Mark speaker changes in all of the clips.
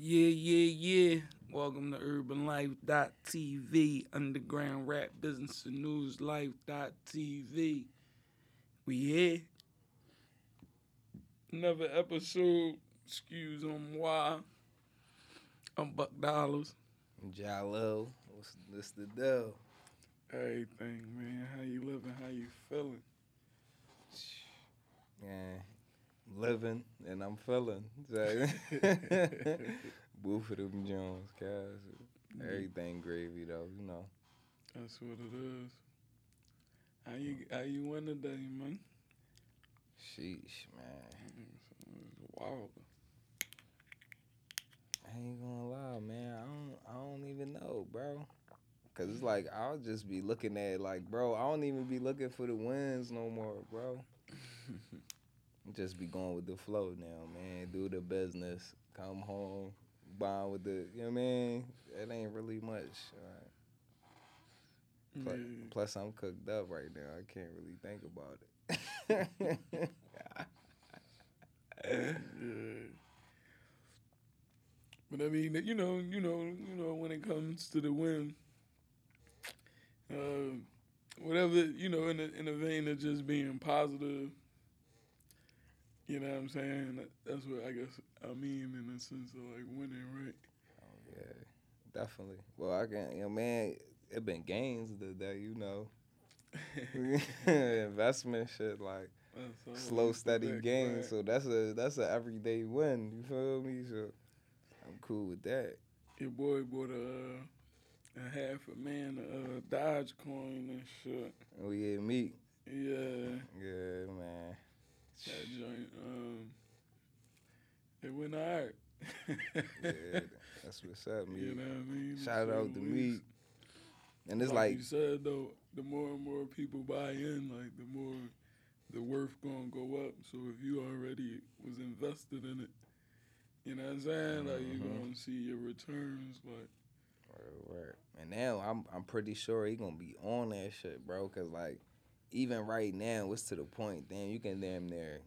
Speaker 1: Yeah, yeah, yeah. Welcome to UrbanLife.tv, Underground Rap Business and News Life.tv. We here. Another episode. Excuse on why. I'm Buck Dollars.
Speaker 2: Jallo, what's this the deal?
Speaker 1: Everything, man. How you living? How you feeling?
Speaker 2: Yeah, living and I'm feeling. So, Boo for them Jones, guys. Everything gravy though, you know.
Speaker 1: That's what it is. How you how you win today, man?
Speaker 2: Sheesh, man.
Speaker 1: Wow.
Speaker 2: I ain't gonna lie, man. I don't, I don't even know, bro. Cause it's like I'll just be looking at like, bro. I don't even be looking for the wins no more, bro. just be going with the flow now, man. Do the business. Come home, bond with the. You know what I mean? It ain't really much. Right? Plus,
Speaker 1: Yeah.
Speaker 2: plus, I'm cooked up right now. I can't really think about it.
Speaker 1: But I mean, you know, you know, you know, when it comes to the win, uh, whatever, you know, in the in the vein of just being positive, you know what I'm saying? That's what I guess I mean in the sense of like winning, right?
Speaker 2: yeah, definitely. Well, I can. You know, man, it been gains that You know, investment shit like. Slow, steady
Speaker 1: big
Speaker 2: gain.
Speaker 1: fact.
Speaker 2: So that's a that's a everyday win. You feel me? So I'm cool with that.
Speaker 1: Your boy bought a, a half a man a Dodge coin and shit.
Speaker 2: Oh yeah, meat.
Speaker 1: Yeah.
Speaker 2: Yeah, man.
Speaker 1: That joint, um, it went alright.
Speaker 2: Yeah, that's what's up,
Speaker 1: you know what I mean?
Speaker 2: Shout out to me. And it's
Speaker 1: like,
Speaker 2: like,
Speaker 1: you said though, the more and more people buy in, like the more the worth gonna go up. So if you already was invested in it, you know what I'm saying? Like you're
Speaker 2: Mhm.
Speaker 1: gonna see your returns. Like
Speaker 2: Word, word. And now I'm I'm pretty sure he gonna be on that shit, bro. Cause like even right now, it's to the point. Damn, you can damn near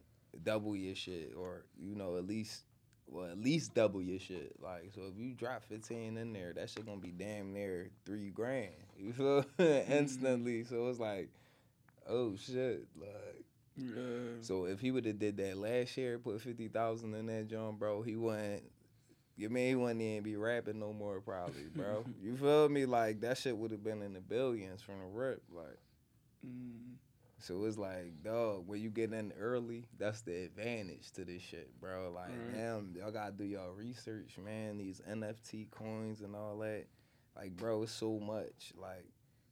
Speaker 2: double your shit, or you know at least well at least double your shit. Like so, if you drop 15 in there, that shit gonna be damn near three grand. You feel mm-hmm. instantly. So it's like, oh shit, like.
Speaker 1: yeah,
Speaker 2: So if he would have did that last year, put fifty thousand in that John, bro, he wouldn't. You mean he wouldn't even be rapping no more, probably, bro. you feel me? Like that shit would have been in the billions from the rip, like.
Speaker 1: Mm,
Speaker 2: So it's like, dog, when you get in early, that's the advantage to this shit, bro. Like,
Speaker 1: Right.
Speaker 2: damn, y'all gotta do y'all research, man. These NFT coins and all that, like, bro, it's so much. Like,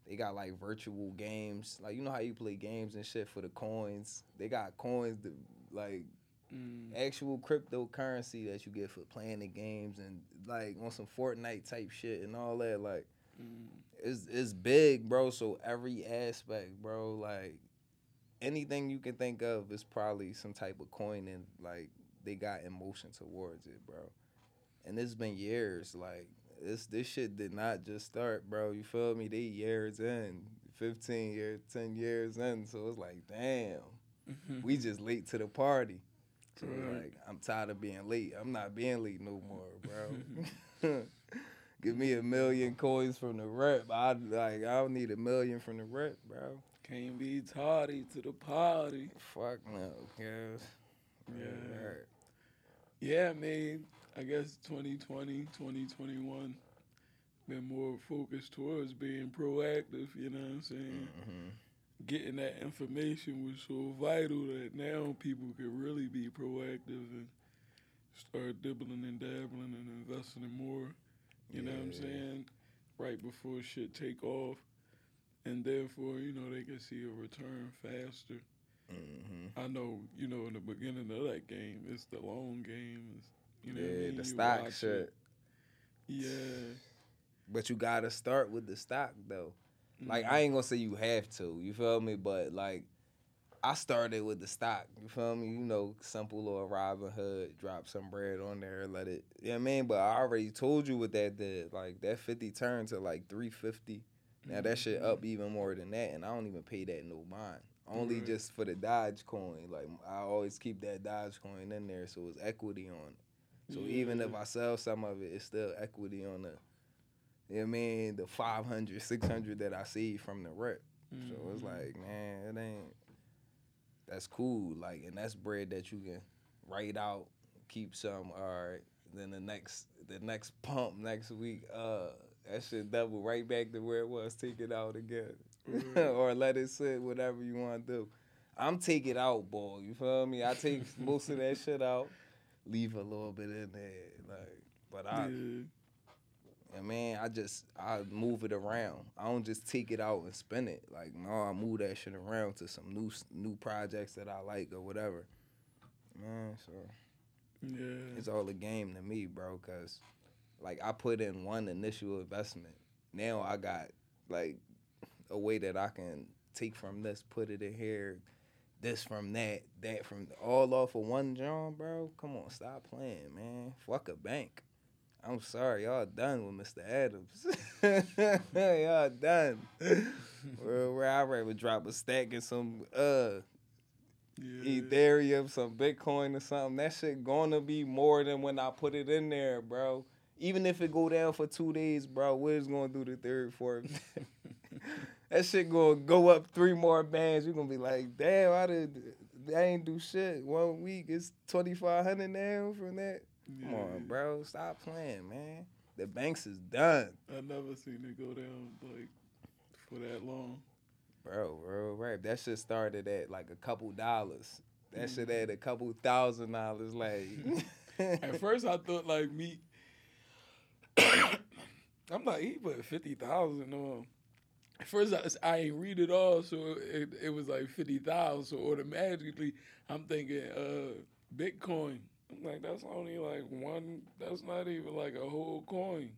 Speaker 2: they got like virtual games, like you know how you play games and shit for the coins. They got coins that like
Speaker 1: mm,
Speaker 2: actual cryptocurrency that you get for playing the games and like on some Fortnite type shit and all that. Like, it's it's big, bro. So every aspect, bro, like anything you can think of is probably some type of coin and like they got emotion towards it, bro. And it's been years, like this this shit did not just start, bro. You feel me? They years in, fifteen years, ten years in. So it's like, damn,
Speaker 1: mm-hmm.
Speaker 2: we just late to the party. So
Speaker 1: Right.
Speaker 2: like, I'm tired of being late. I'm not being late no more, bro. Give me a million coins from the rep. I like I don't need a million from the rep, bro.
Speaker 1: can't be tardy to the party.
Speaker 2: Fuck no, cuz.
Speaker 1: Yeah. Yeah, I mean, I guess 2020, 2021 been more focused towards being proactive, you know what I'm saying?
Speaker 2: hmm
Speaker 1: Getting that information was so vital that now people can really be proactive and start dibbling and dabbling and investing in more, you know what I'm saying? Right before shit take off. And therefore, you know, they can see a return faster.
Speaker 2: hmm
Speaker 1: I know, you know, in the beginning of that game, it's the long game. You know what I
Speaker 2: yeah,
Speaker 1: mean?
Speaker 2: the
Speaker 1: You
Speaker 2: stock shit.
Speaker 1: it. Yeah.
Speaker 2: But you gotta start with the stock though. Like
Speaker 1: Mhm.
Speaker 2: I ain't gonna say you have to, you feel me? But like I started with the stock, you feel me? You know, simple little Robinhood, drop some bread on there, let it you know what I mean? But I already told you what that did. Like that fifty turned to like three fifty. Now that shit up even more than that, and I don't even pay that no mind. Only
Speaker 1: Right.
Speaker 2: just for the Dogecoin. Like I always keep that Dogecoin in there, so it's equity on it. So even if I sell some of it, it's still equity on the, you know what I mean, the 500, 600 that I see from the rep. So it's
Speaker 1: Mhm.
Speaker 2: like, man, it ain't. That's cool. Like, and that's bread that you can write out, keep some. All right. Then the next, the next pump next week, uh, that shit double right back to where it was. Take it out again,
Speaker 1: Right.
Speaker 2: or let it sit. Whatever you want to do. I'm take it out, boy. You feel me? I take most of that shit out, leave a little bit in there, like. But I,
Speaker 1: yeah.
Speaker 2: And man, I just I move it around. I don't just take it out and spin it. Like no, I move that shit around to some new new projects that I like or whatever. Man, so
Speaker 1: Yeah.
Speaker 2: it's all a game to me, bro. Cause like I put in one initial investment. Now I got like a way that I can take from this, put it in here, this from that, that from all off of one John, bro. Come on, stop playing, man. Fuck a bank. I'm sorry, y'all done with Mr. Adams. y'all done. where, where I rather drop a stack and some uh
Speaker 1: yeah.
Speaker 2: Ethereum, some Bitcoin or something. That shit gonna be more than when I put it in there, bro. Even if it go down for two days, bro, what is gonna do the third, fourth? that shit gonna go up three more bands. You gonna be like, damn, I did. I ain't do shit. One week it's twenty five hundred now from that. Come on, bro. Stop playing, man. The banks is done,
Speaker 1: I never seen it go down like for that long.
Speaker 2: bro. Bro, right? That shit started at like a couple dollars. That shit at a couple thousand dollars. Like,
Speaker 1: At first, I thought like me. I'm like he put fifty thousand on. At first, I, I ain't read it all, so it, it was like fifty thousand. So automatically, I'm thinking uh, Bitcoin. Like that's only like one. That's not even like a whole coin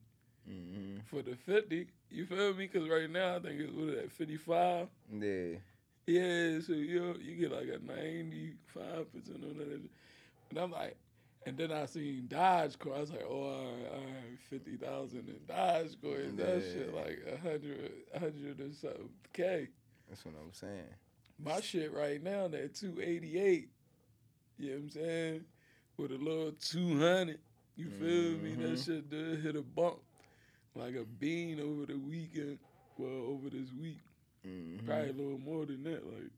Speaker 2: hmm
Speaker 1: for the fifty. You feel me? Because right now I think it's what at fifty five.
Speaker 2: yeah.
Speaker 1: Yeah, so you you get like a ninety five percent on that, and I'm like, and then I seen Dogecoin. I was like, oh, all right, all right fifty thousand in Dogecoin. That shit like a hundred, a hundred or something k.
Speaker 2: That's what I'm saying.
Speaker 1: My shit right now that two eighty eight. You know what I'm saying? With a little two hundred. You feel me? That
Speaker 2: Mhm.
Speaker 1: shit did hit a bump like a bean over the weekend. Well, over this week,
Speaker 2: Mhm.
Speaker 1: probably a little more than that. Like.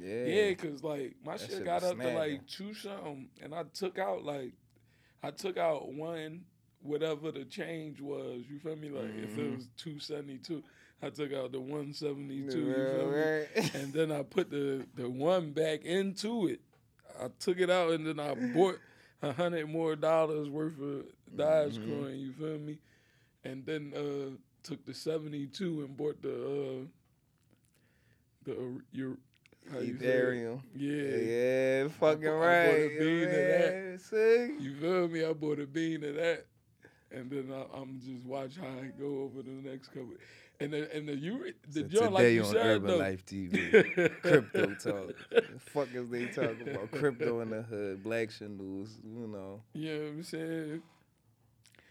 Speaker 2: Yeah.
Speaker 1: Yeah, cause like my
Speaker 2: That
Speaker 1: shit got up to like two something, and I took out like, I took out one whatever the change was. You feel me? Like if it
Speaker 2: Mhm.
Speaker 1: was two seventy two, I took out the one seventy two. You feel me?
Speaker 2: right.
Speaker 1: And then I put the the one back into it. I took it out and then I bought a hundred more dollars worth of Dogecoin.
Speaker 2: Mhm.
Speaker 1: You feel me? And then uh took the seventy two and bought the uh the uh, your how you say it?
Speaker 2: Ethereum.
Speaker 1: Yeah.
Speaker 2: Yeah, fucking
Speaker 1: I bought a
Speaker 2: right.
Speaker 1: bean of that.
Speaker 2: See?
Speaker 1: You feel me? I bought a bean of that, and then I, I'm just watch how I go over the next couple. And the and the you the
Speaker 2: So
Speaker 1: joint like you
Speaker 2: on Urban
Speaker 1: though.
Speaker 2: Life TV, crypto talk. The fuck is they talking about? Crypto in the hood, black news, you know.
Speaker 1: You know I'm saying?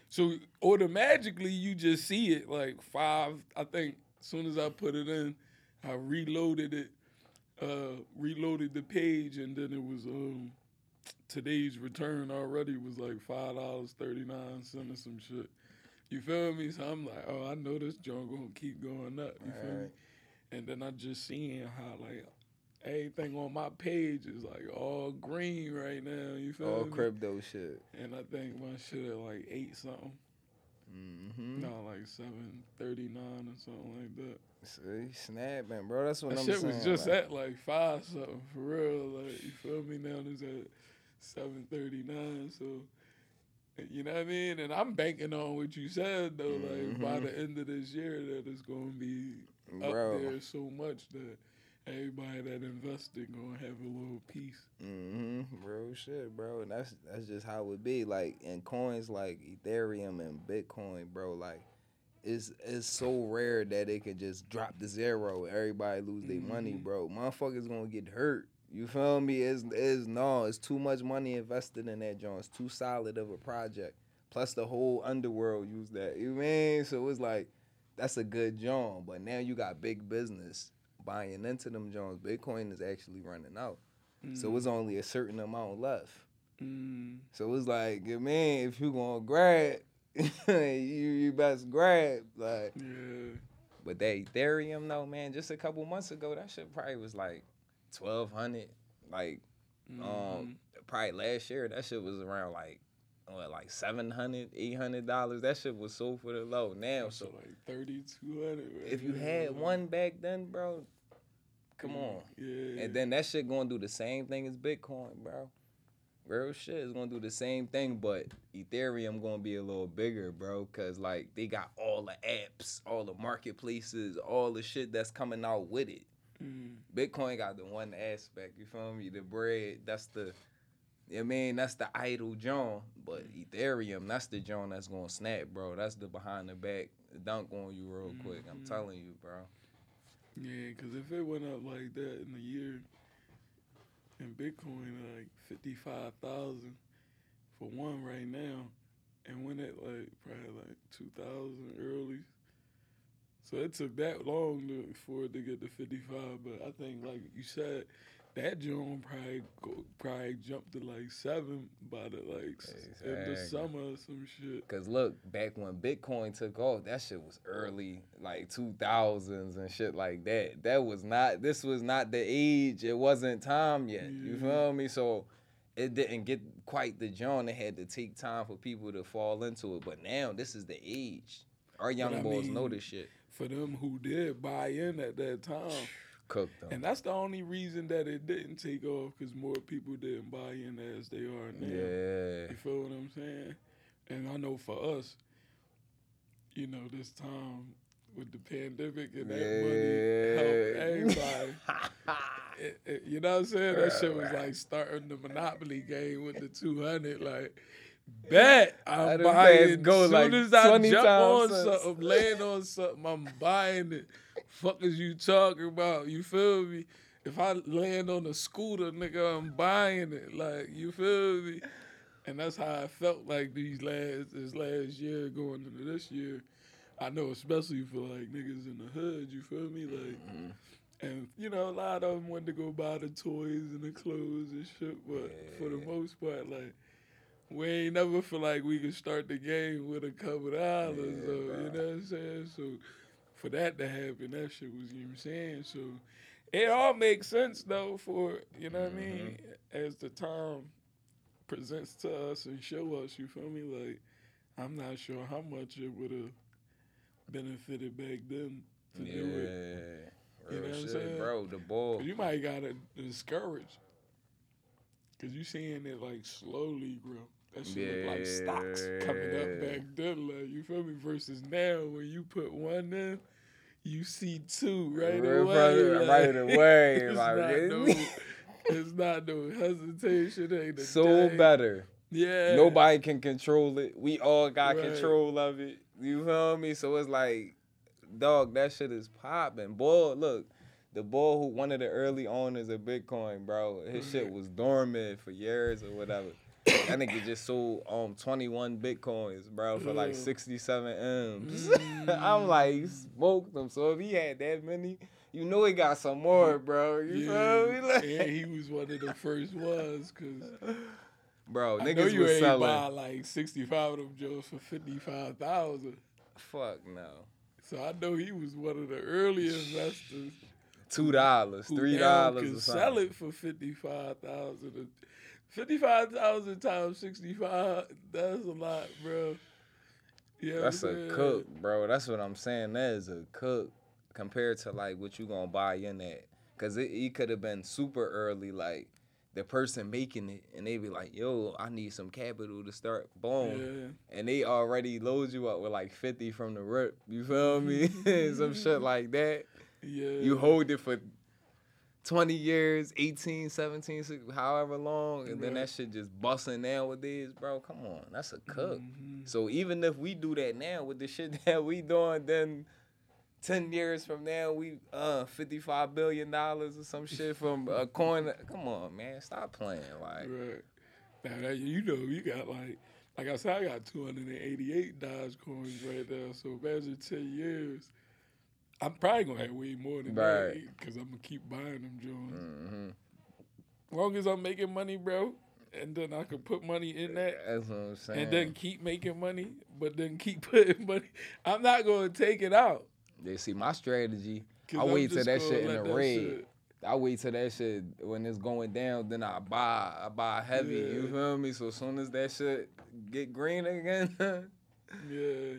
Speaker 1: So automatically you just see it like five. I think as soon as I put it in, I reloaded it, uh, reloaded the page, and then it was um, today's return already was like five dollars thirty nine cents or some shit. You feel me? So I'm like, oh, I know this joint gonna keep going up. You feel me? And then I just seeing how like everything on my page is like all green right now. You feel me?
Speaker 2: All
Speaker 1: me?
Speaker 2: crypto shit.
Speaker 1: And I think my shit at like eight something.
Speaker 2: Mm-hmm.
Speaker 1: No, like seven thirty nine or something like that.
Speaker 2: See, snapping, bro. That's what
Speaker 1: That
Speaker 2: I'm
Speaker 1: shit
Speaker 2: saying.
Speaker 1: was just
Speaker 2: like,
Speaker 1: at like five something for real. Like you feel me? Now it's at seven thirty nine. So you know what I mean? And I'm banking on what you said though. Like by
Speaker 2: Mhm.
Speaker 1: the end of this year, that it's gonna be
Speaker 2: bro.
Speaker 1: up there so much that everybody that invested gonna have a little piece.
Speaker 2: hmm bro, shit, bro, and that's that's just how it be. Like in coins like Ethereum and Bitcoin, bro, like it's it's so rare that it can just drop to zero. and Everybody lose their money,
Speaker 1: Mhm.
Speaker 2: bro. Motherfuckers gonna get hurt. You feel me? It's it's no, it's too much money invested in that joint. It's too solid of a project. Plus the whole underworld use that. You mean? So it's like that's a good joint. But now you got big business buying into them joints. Bitcoin is actually running out. So
Speaker 1: Mm.
Speaker 2: it's only a certain amount left.
Speaker 1: Mm,
Speaker 2: So it's like, man, if you gonna grab, you you best grab. Like,
Speaker 1: yeah.
Speaker 2: but that Ethereum though, man, just a couple months ago, that shit probably was like twelve hundred. Like,
Speaker 1: Mhm.
Speaker 2: um, probably last year, that shit was around like. What, like 700 800 dollars that shit was sold for the low now
Speaker 1: so
Speaker 2: so
Speaker 1: like thirty two hundred.
Speaker 2: if you had one back then bro come on
Speaker 1: Yeah.
Speaker 2: And then that shit gonna do the same thing as Bitcoin, bro. Real shit is gonna do the same thing, but Ethereum gonna be a little bigger, bro. Cause like they got all the apps, all the marketplaces, all the shit that's coming out with it.
Speaker 1: Mm,
Speaker 2: Bitcoin got the one aspect, you feel me? The bread, that's the I mean, that's the idle John. But Ethereum, that's the John that's gonna snap, bro. That's the behind the back dunk on you real quick. I'm telling you, bro.
Speaker 1: yeah, because if it went up like that in a year, in Bitcoin like fifty five thousand for one right now, and went at like probably like two thousand early. So it took that long to, for it to get to fifty five, but I think like you said, that joint probably go, probably jumped to like seven by the like s in the summer or some shit.
Speaker 2: Cause look, back when Bitcoin took off, that shit was early, like two thousands and shit like that. That was not. This was not the age. It wasn't time yet. You feel me? So it didn't get quite the John. It had to take time for people to fall into it. But now this is the age. Our young boys know this shit.
Speaker 1: For them who did buy in at that time.
Speaker 2: Cook them.
Speaker 1: And that's the only reason that it didn't take off because more people didn't buy in as they are now.
Speaker 2: yeah.
Speaker 1: You feel what I'm saying? And I know for us, you know, this time with the pandemic and that money helped everybody. It- it- you know what I'm saying? That shit was like starting the Monopoly game with the 200. Like, bet I'm buying.
Speaker 2: it. go
Speaker 1: as soon
Speaker 2: like
Speaker 1: as I
Speaker 2: 20
Speaker 1: jump on
Speaker 2: since.
Speaker 1: something, land on something, I'm buying it. Fuck is you talking about? You feel me? If I land on a scooter, nigga, I'm buying it. Like, you feel me? And that's how I felt like these last this last year going into this year. I know especially for like niggas in the hood, you feel me? Like
Speaker 2: Mhm.
Speaker 1: and you know, a lot of them wanted to go buy the toys and the clothes and shit, but for the most part, like we ain't never feel like we could start the game with a couple dollars,
Speaker 2: Yeah,
Speaker 1: though. You know what I'm saying? So for that to happen, that shit was you know what I'm saying. So it all makes sense though for you know what I mean
Speaker 2: Mm-hmm.
Speaker 1: as the time presents to us and show us. You feel me? Like I'm not sure how much it would have benefited back then to
Speaker 2: yeah.
Speaker 1: do it. You
Speaker 2: Real
Speaker 1: know what I'm saying?
Speaker 2: bro. The ball.
Speaker 1: you might gotta discourage. Cause you seeing it like slowly grow. That shit look like stocks coming up back then, like you feel me? Versus now, when you put one in, you see two right
Speaker 2: Right
Speaker 1: away.
Speaker 2: right-
Speaker 1: like,
Speaker 2: right away,
Speaker 1: It's,
Speaker 2: like,
Speaker 1: not no, it's not no hesitation. Ain't
Speaker 2: so
Speaker 1: thing.
Speaker 2: better.
Speaker 1: Yeah.
Speaker 2: Nobody can control it. We all got
Speaker 1: Right.
Speaker 2: control of it. You feel me? So it's like, dog, that shit is popping. Boy, look, the boy who one of the early owners of Bitcoin, bro, his shit
Speaker 1: Mm-hmm.
Speaker 2: was dormant for years or whatever. That nigga just sold um 21 bitcoins, bro, for like
Speaker 1: Mm.
Speaker 2: 67 M's.
Speaker 1: Mm.
Speaker 2: I'm like, smoked them. So if he had that many, you know he got some more, bro. You
Speaker 1: Yeah.
Speaker 2: feel me? Like,
Speaker 1: and he was one of the first ones, cause
Speaker 2: bro,
Speaker 1: I
Speaker 2: niggas
Speaker 1: you
Speaker 2: was
Speaker 1: ain't
Speaker 2: selling.
Speaker 1: buy like sixty five of them Joes for fifty five thousand.
Speaker 2: Fuck no.
Speaker 1: So I know he was one of the early investors
Speaker 2: Two dollars, three dollars. or
Speaker 1: sell it for fifty five thousand. Fifty five thousand times sixty five. That's a lot, bro. Yeah,
Speaker 2: That's a cook, bro. That's what I'm saying. That is a cook compared to like what you gonna buy in that. Cause it, it could have been super early, like the person making it, and they be like, "Yo, I need some capital to start." Boom,
Speaker 1: Yeah,
Speaker 2: and they already load you up with like 50 from the rip. You feel me? some shit like that.
Speaker 1: yeah.
Speaker 2: You hold it for 20 years, 18, 17, 16, however long, and then that shit just busting nowadays, bro. Come on, that's a cook.
Speaker 1: Mhm.
Speaker 2: So even if we do that now with the shit that we doing, then ten years from now we uh fifty five billion dollars or some shit from a coin. Come on, man, stop playing. Like
Speaker 1: Right. Now that you know you got like like I said, I got two hundred and eighty eight Dogecoins right now. So imagine ten years. I'm probably gonna have way more than that because I'm gonna keep buying them Jones.
Speaker 2: hmm
Speaker 1: long as I'm making money, bro. and then I can put money in that,
Speaker 2: That's what I'm saying.
Speaker 1: and then keep making money, but then keep putting money. I'm not gonna take it out.
Speaker 2: they see my strategy. I wait till that shit in the red.
Speaker 1: shit-
Speaker 2: I wait till that shit when it's going down, then I buy I buy heavy. You
Speaker 1: Yeah.
Speaker 2: feel me? So as soon as that shit get green again,
Speaker 1: Yeah,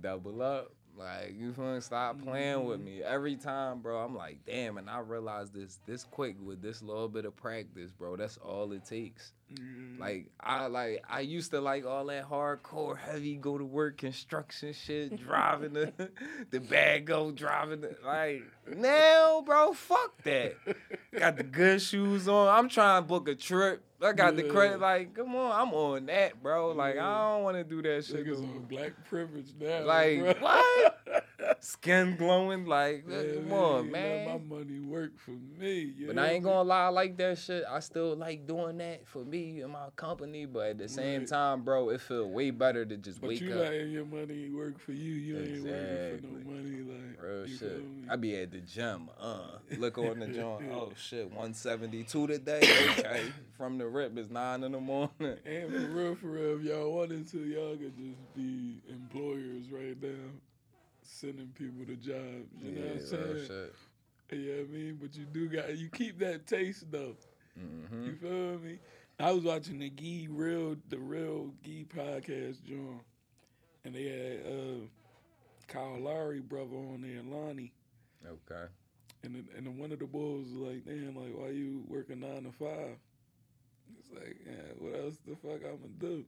Speaker 2: double up. Like you feel me? Stop playing with
Speaker 1: Mhm.
Speaker 2: me. Every time, bro, I'm like, damn, and I realized this this quick with this little bit of practice, bro. That's all it takes.
Speaker 1: Mhm.
Speaker 2: Like I like I used to like all that hardcore heavy go to work construction shit, driving the the bag go driving the like now, bro, fuck that. Got the good shoes on. I'm trying to book a trip. I got the credit. Like, come on, I'm on that, bro. Like,
Speaker 1: Yeah.
Speaker 2: I don't want to do that shit.
Speaker 1: niggas on black privilege now.
Speaker 2: Like,
Speaker 1: bro.
Speaker 2: what? Skin glowing. Like,
Speaker 1: Yeah,
Speaker 2: come on,
Speaker 1: Let
Speaker 2: man.
Speaker 1: my money work for me.
Speaker 2: But
Speaker 1: know
Speaker 2: I ain't gonna lie, I like that shit. I still like doing that for me and my company. But at the same
Speaker 1: Right.
Speaker 2: time, bro, it feel way better to just
Speaker 1: But
Speaker 2: wake
Speaker 1: you
Speaker 2: up.
Speaker 1: letting your money work for you. You ain't working for no money. Like
Speaker 2: Real shit. I be at the gym. Uh, look on the joint. Oh shit, 172 today. Okay, from the rip is nine in the morning.
Speaker 1: And for real, for real, if y'all wanted to, y'all could just be employers right now, sending people to jobs. You know what I'm saying?
Speaker 2: shit.
Speaker 1: Yeah, I mean, but you do got you keep that taste though.
Speaker 2: hmm
Speaker 1: You feel me? I was watching the Gee Real, the Real Gee podcast, John, and they had uh, Kyle Lowry brother on there, Lonnie,
Speaker 2: Okay.
Speaker 1: and then, and then one of the boys was like, "Damn, like why you working nine to five? It's like, yeah, what else the fuck I'm gonna do?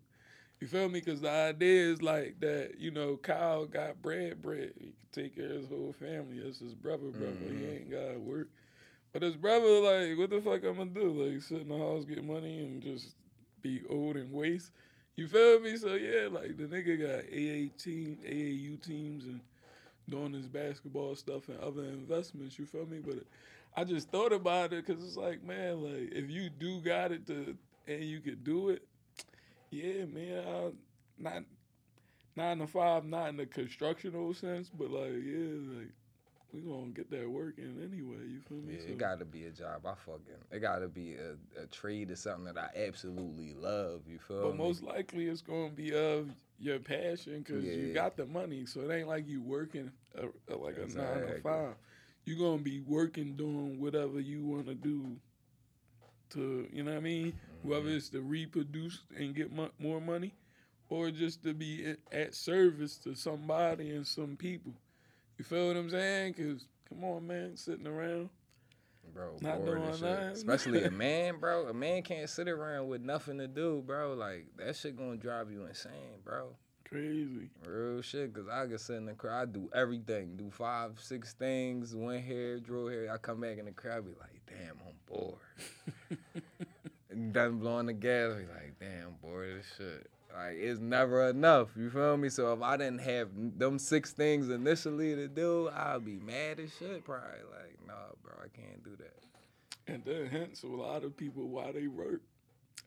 Speaker 1: You feel me? Because the idea is like that, you know, Kyle got bread, bread. He can take care of his whole family. That's his brother, brother. He
Speaker 2: Mhm.
Speaker 1: ain't got to work. But his brother, like, what the fuck I'm gonna do? Like, sit in the house, get money, and just be old and waste. You feel me? So yeah, like the nigga got AA team, AAU teams, and doing his basketball stuff and other investments. You feel me? But I just thought about it because it's like, man, like if you do got it to and you could do it, yeah, man. I, not nine to five, not in the constructional sense, but like, yeah, like we gonna get that work in anyway. You feel me?
Speaker 2: Yeah,
Speaker 1: So-
Speaker 2: it gotta be a job. I fucking. It gotta be a, a trade or something that I absolutely love. You feel me?
Speaker 1: But
Speaker 2: me?
Speaker 1: most likely it's gonna be of your passion because you got the money. So it ain't like you working a, a- like a nine to five. You gonna be working doing whatever you want to do. To you know what I mean? Whether
Speaker 2: Mhm.
Speaker 1: it's to reproduce and get mo- more money, or just to be at, service to somebody and some people. You feel what I'm saying? Cause come on, man, sitting around.
Speaker 2: bro.
Speaker 1: Not doing
Speaker 2: shit.
Speaker 1: nothing.
Speaker 2: Especially a man, bro. A man can't sit around with nothing to do, bro. Like that shit gonna drive you insane, bro.
Speaker 1: Crazy.
Speaker 2: Real shit, cause I can sit in the crowd, I do everything, do five, six things, one hair, draw hair. I come back in the crowd, be like, damn, I'm bored. done blowing the gas, be like, damn, bored as shit. Like it's never enough, you feel me? So if I didn't have them six things initially to do, I'd be mad as shit, probably. Like, nah, bro, I can't do that.
Speaker 1: And then hence a lot of people why they work.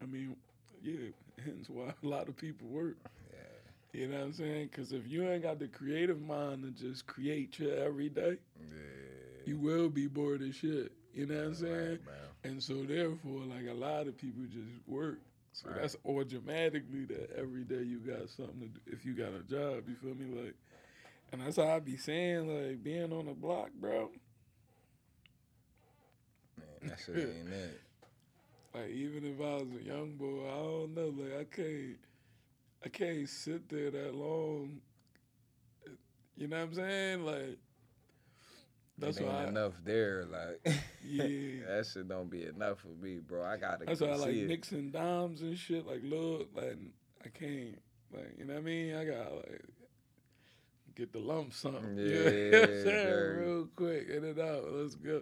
Speaker 1: I mean, yeah, hence why a lot of people work.
Speaker 2: Yeah.
Speaker 1: You know what I'm saying? Because if you ain't got the creative mind to just create shit every day,
Speaker 2: Yeah.
Speaker 1: you will be bored as shit. You know what I'm saying?
Speaker 2: Right.
Speaker 1: And so therefore, like a lot of people just work. So
Speaker 2: Right.
Speaker 1: that's automatically that every day you got something to do. If you got a job, you feel me? Like, and that's how I be saying, like, being on the block, bro.
Speaker 2: Man, that shit ain't it.
Speaker 1: Like even if I was a young boy, I don't know. Like I can't, I can't sit there that long. You know what I'm saying? Like that's
Speaker 2: it ain't.
Speaker 1: I,
Speaker 2: enough there. Like,
Speaker 1: Yeah.
Speaker 2: that shit don't be enough for me, bro. I gotta.
Speaker 1: that's why I like
Speaker 2: see it.
Speaker 1: nicks and dimes and shit. Like look, like I can't. Like you know what I mean? I gotta like get the lump sum.
Speaker 2: Yeah,
Speaker 1: you know what I'm saying?
Speaker 2: very.
Speaker 1: real quick, in and out. Let's go.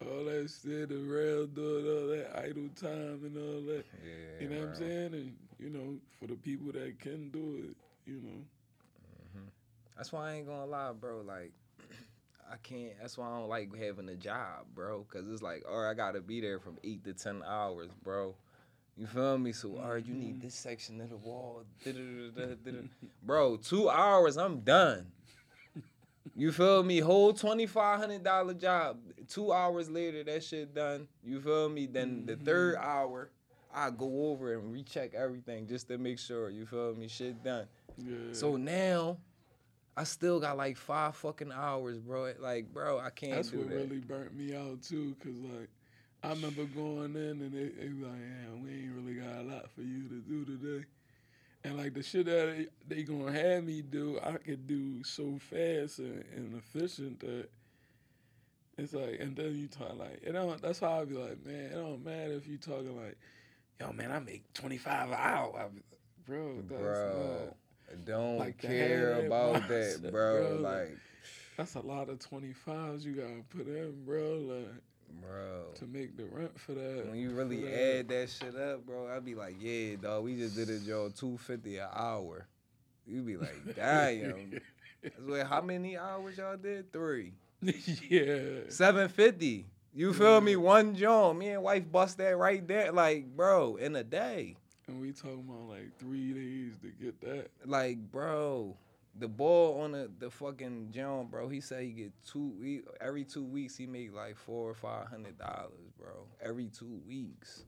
Speaker 1: All that shit, the rail doing all that idle time and all that.
Speaker 2: Yeah,
Speaker 1: You know what I'm saying? And you know, for the people that can do it, you know. Mm-hmm.
Speaker 2: That's why I ain't gonna lie, bro. Like, I can't. That's why I don't like having a job, bro. Cause it's like, all right, I gotta be there from eight to ten hours, bro. You feel me? So, all right, you need mm-hmm. this section of the wall, bro. Two hours, I'm done. You feel me? Whole twenty five hundred dollar job. Two hours later, that shit done. You feel me? Then the mm-hmm. third hour, I go over and recheck everything just to make sure you feel me, shit done.
Speaker 1: Yeah.
Speaker 2: So now, I still got like five fucking hours, bro. Like, bro, I can't
Speaker 1: That's
Speaker 2: do
Speaker 1: what
Speaker 2: that.
Speaker 1: really burnt me out too, cause like I remember going in and they, they was like, "Yeah, we ain't really got a lot for you to do today." And like the shit that they, they gonna have me do, I could do so fast and, and efficient that it's like. And then you talk like, it don't. That's how I be like, man, it don't matter if you talking like, yo, man, I make twenty five an hour. I be like, bro, that's
Speaker 2: bro.
Speaker 1: not-
Speaker 2: Don't
Speaker 1: like
Speaker 2: care about that, bro.
Speaker 1: bro.
Speaker 2: Like,
Speaker 1: That's a lot of twenty fives you gotta put in, bro. Like.
Speaker 2: bro.
Speaker 1: to make the rent for that.
Speaker 2: When you really
Speaker 1: that.
Speaker 2: add that shit up, bro, I'd be like, yeah, dog, we just did a job two fifty an hour. You'd be like, damn. That's what, how many hours y'all did? Three.
Speaker 1: yeah.
Speaker 2: Seven fifty. You feel me? One joint. Me and wife bust that right there. Like, bro, in a day.
Speaker 1: And we talking about like three days to get that.
Speaker 2: Like, bro, the ball on the, the fucking John, bro. He said he get two he, every two weeks. He make like four or five hundred dollars, bro. Every two weeks.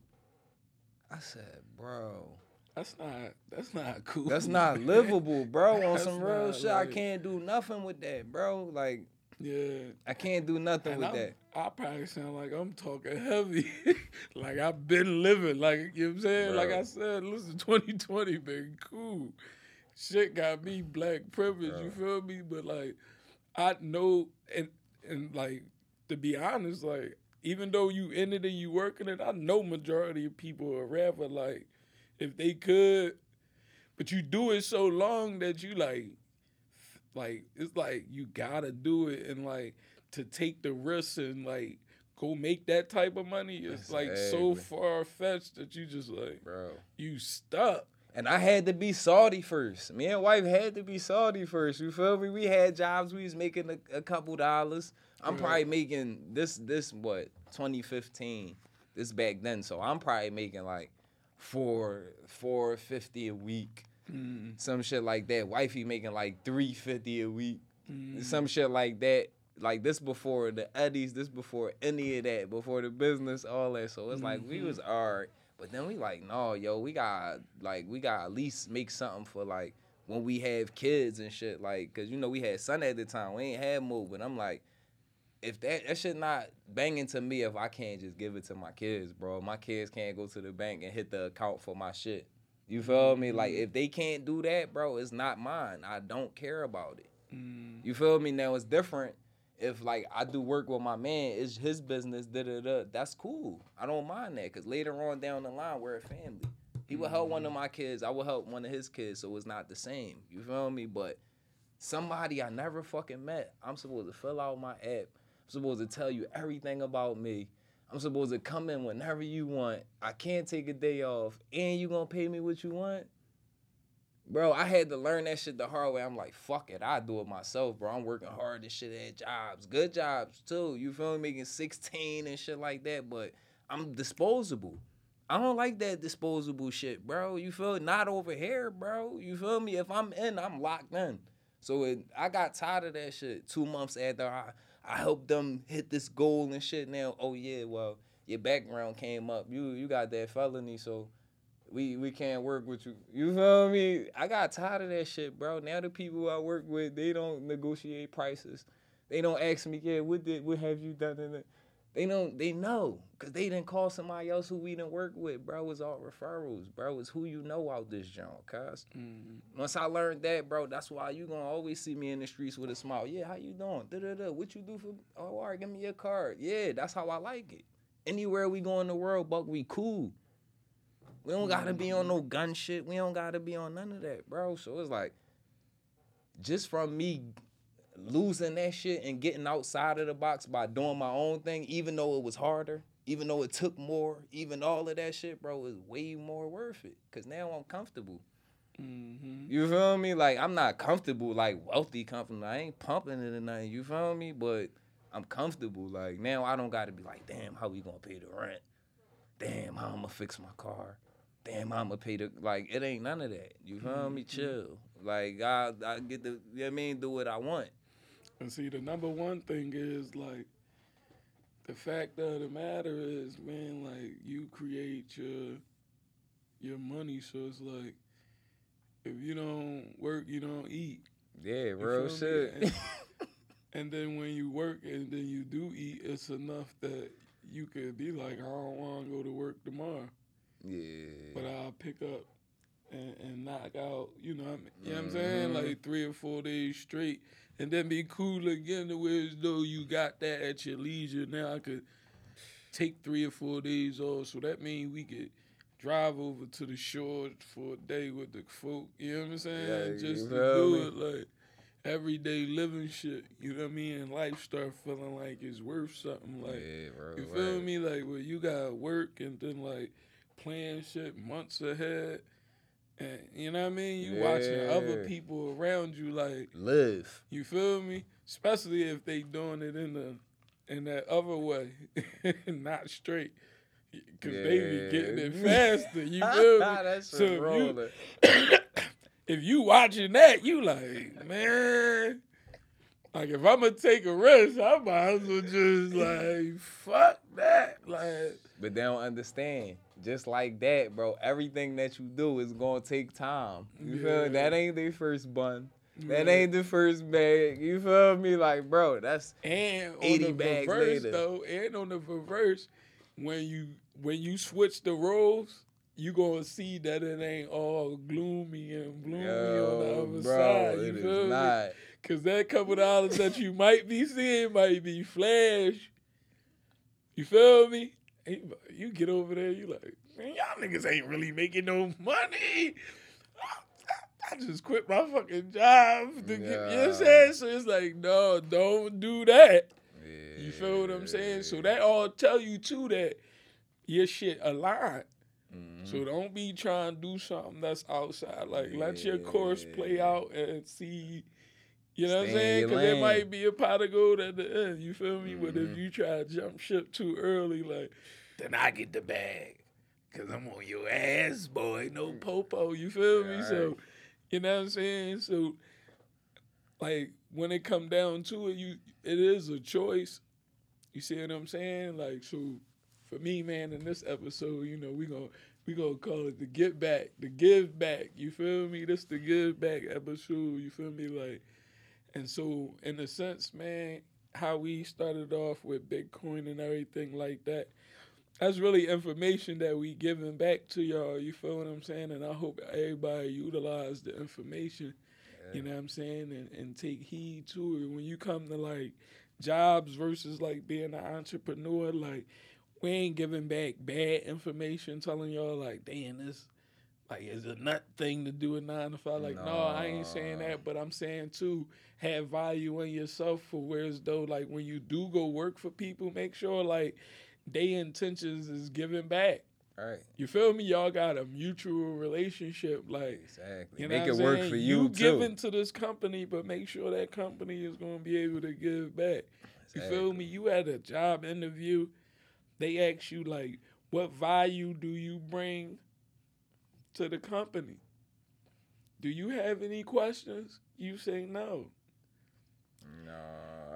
Speaker 2: I said, bro,
Speaker 1: That's not. That's not cool.
Speaker 2: that's not livable, bro. On some real shit, I can't do nothing with that, bro. Like,
Speaker 1: Yeah.
Speaker 2: I can't do nothing
Speaker 1: And
Speaker 2: with
Speaker 1: I'm,
Speaker 2: that.
Speaker 1: I probably sound like I'm talking heavy. like I've been living. Like you know what I'm saying? Like I said, listen, 2020 been cool. Shit got me black privilege, you feel me? But like I know and and like to be honest, like even though you in it and you working it, I know majority of people are rather like if they could, but you do it so long that you like like it's like you gotta do it and like to take the risk and like go make that type of money is like so far fetched that you just like
Speaker 2: Bro.
Speaker 1: you stuck.
Speaker 2: And I had to be salty first. Me and wife had to be salty first. You feel me? We had jobs. We was making a, a couple dollars. I'm probably making this this what 2015. This back then. So I'm probably making like four four fifty a week.
Speaker 1: Mm,
Speaker 2: Some shit like that. Wifey making like three fifty a week.
Speaker 1: mm,
Speaker 2: Some shit like that. Like this before the Eddies, this before any of that, before the business, all that. So it's like we
Speaker 1: Mhm.
Speaker 2: was alright. But then we like, no, yo, we got like we got at least make something for like when we have kids and shit. Like, cause you know we had son at the time. We ain't had move, but I'm like, if that that shit not banging to me, if I can't just give it to my kids, bro. My kids can't go to the bank and hit the account for my shit. You feel me? Like if they can't do that, bro, it's not mine. I don't care about it.
Speaker 1: mm,
Speaker 2: You feel me? Now it's different. If like I do work with my man, it's his business. Da da da. That's cool. I don't mind that because later on down the line, we're a family. He will help one of my kids. I will help one of his kids. So it's not the same. You feel me? But somebody I never fucking met, I'm supposed to fill out my app. I'm supposed to tell you everything about me. I'm supposed to come in whenever you want. I can't take a day off, and you gonna pay me what you want. Bro, I had to learn that shit the hard way. I'm like, fuck it, I do it myself, bro. I'm working hard and shit at jobs, good jobs too. You feel me? Making 16 and shit like that, but I'm disposable. I don't like that disposable shit, bro. You feel not over here, bro. You feel me? If I'm in, I'm locked in. So it, I got tired of that shit. Two months after I, I helped them hit this goal and shit. Now, oh yeah, well your background came up. You you got that felony, so we we can't work with you. You feel me? I got tired of that shit, bro. Now the people I work with, they don't negotiate prices. They don't ask me, yeah, what did what have you done? In it? They don't. They know, cause they didn't call somebody else who we didn't work with, bro. It's all referrals, bro. It's who you know out this joint, cuz.
Speaker 1: mm,
Speaker 2: Once I learned that, bro, that's why you gonna always see me in the streets with a smile. Yeah, how you doing? Da da da. What you do for? Oh, all right, give me your card. Yeah, that's how I like it. Anywhere we go in the world, Buck, we cool. We don't gotta be on no gun shit. We don't gotta be on none of that, bro. So it's like, just from me losing that shit and getting outside of the box by doing my own thing, even though it was harder, even though it took more, even all of that shit, bro, is way more worth it. Cause now I'm comfortable.
Speaker 1: mhm.
Speaker 2: You feel me? Like I'm not comfortable, like wealthy comfortable. I ain't pumping it or nothing. You feel me? But I'm comfortable. Like now I don't gotta be like, damn, how we gonna pay the rent? Damn, how I'm gonna fix my car? Damn, how I'm gonna pay the like it ain't none of that. You feel me? Chill. Like I I get the you know what I mean, do what I want.
Speaker 1: And see, the number one thing is like the fact of the matter is, man, like you create your your money. So it's like if you don't work, you don't eat.
Speaker 2: Yeah, real shit.
Speaker 1: And, and then when you work and then you do eat, it's enough that you could be like, I don't want to go to work tomorrow,
Speaker 2: yeah.
Speaker 1: but I'll pick up and, and knock out. You know, what I mean? you know what I'm saying?
Speaker 2: Mhm.
Speaker 1: Like three or four days straight, and then be cool again to where as though you got that at your leisure. Now I could take three or four days off, so that means we could drive over to the shore for a day with the folk. You know what I'm saying?
Speaker 2: Yeah,
Speaker 1: Just to do
Speaker 2: me?
Speaker 1: it like everyday living shit. You know what I mean? And life start feeling like it's worth something. Like
Speaker 2: yeah, bro.
Speaker 1: you feel
Speaker 2: right.
Speaker 1: me? Like where you gotta work and then like plan shit months ahead. You know what I mean? You watching other people around you like
Speaker 2: Live.
Speaker 1: you feel me? Especially if they doing it in the in that other way, not straight. Cause they be getting it faster. You feel me?
Speaker 2: that
Speaker 1: So if you- if you watching that, you like, man. Like if I'm gonna take a risk, I might as well just like fuck that. Like
Speaker 2: But they don't understand. Just like that, bro. Everything that you do is gonna take time. You feel
Speaker 1: Yeah.
Speaker 2: me? That ain't their first bun. That
Speaker 1: Right.
Speaker 2: ain't the first bag. You feel me? Like, bro, that's
Speaker 1: and on
Speaker 2: 80
Speaker 1: the
Speaker 2: bags
Speaker 1: reverse
Speaker 2: later.
Speaker 1: though, and on the reverse, when you when you switch the roles, you gonna see that it ain't all gloomy and gloomy on the
Speaker 2: yo,
Speaker 1: other
Speaker 2: bro.
Speaker 1: side. You
Speaker 2: it is
Speaker 1: feel me?
Speaker 2: not.
Speaker 1: Cause that couple dollars that you might be seeing might be flash. You feel me? You get over there, you like, man, y'all niggas ain't really making no money. I- just quit my fucking job to get you know what I'm saying? So it's like, no, don't do that.
Speaker 2: Yeah.
Speaker 1: You feel what I'm saying? So that all tell you too that your shit aligned.
Speaker 2: Mhm.
Speaker 1: So don't be trying to do something that's outside. Like let your course play out and see. You know what I'm saying? Because there might be a pot of gold at the end. You feel me? But if
Speaker 2: Mhm.
Speaker 1: you try to jump ship too early, like then I get the bag. Cause I'm on your ass, boy. No mm. popo. You feel me? So you know what I'm saying? So like when it come down to it, you it is a choice. You see what I'm saying? Like so for me, man, in this episode, you know, we gonna we gonna call it the get back, the give back. You feel me? This the give back episode. You feel me? Like, and so in a sense, man, how we started off with Bitcoin and everything like that. That's really information that we giving back to y'all. You feel what I'm saying? And I hope everybody utilize the information. You know what I'm saying? And and take heed to it when you come to like jobs versus like being an entrepreneur. Like we ain't giving back bad information, telling y'all like, damn, this like is a nut thing to do a nine to five. Like, no, I ain't saying that, but I'm saying too, have value in yourself for whereas though like when you do go work for people, make sure like they intentions is giving back.
Speaker 2: Right.
Speaker 1: You feel me? Y'all got a mutual relationship. Like
Speaker 2: Exactly.
Speaker 1: you know
Speaker 2: Make it work for you, too.
Speaker 1: You giving to this company, but make sure that company is going to be able to give back. You feel me? You had a job interview. They ask you like, what value do you bring to the company? Do you have any questions? You say no.
Speaker 2: Nah.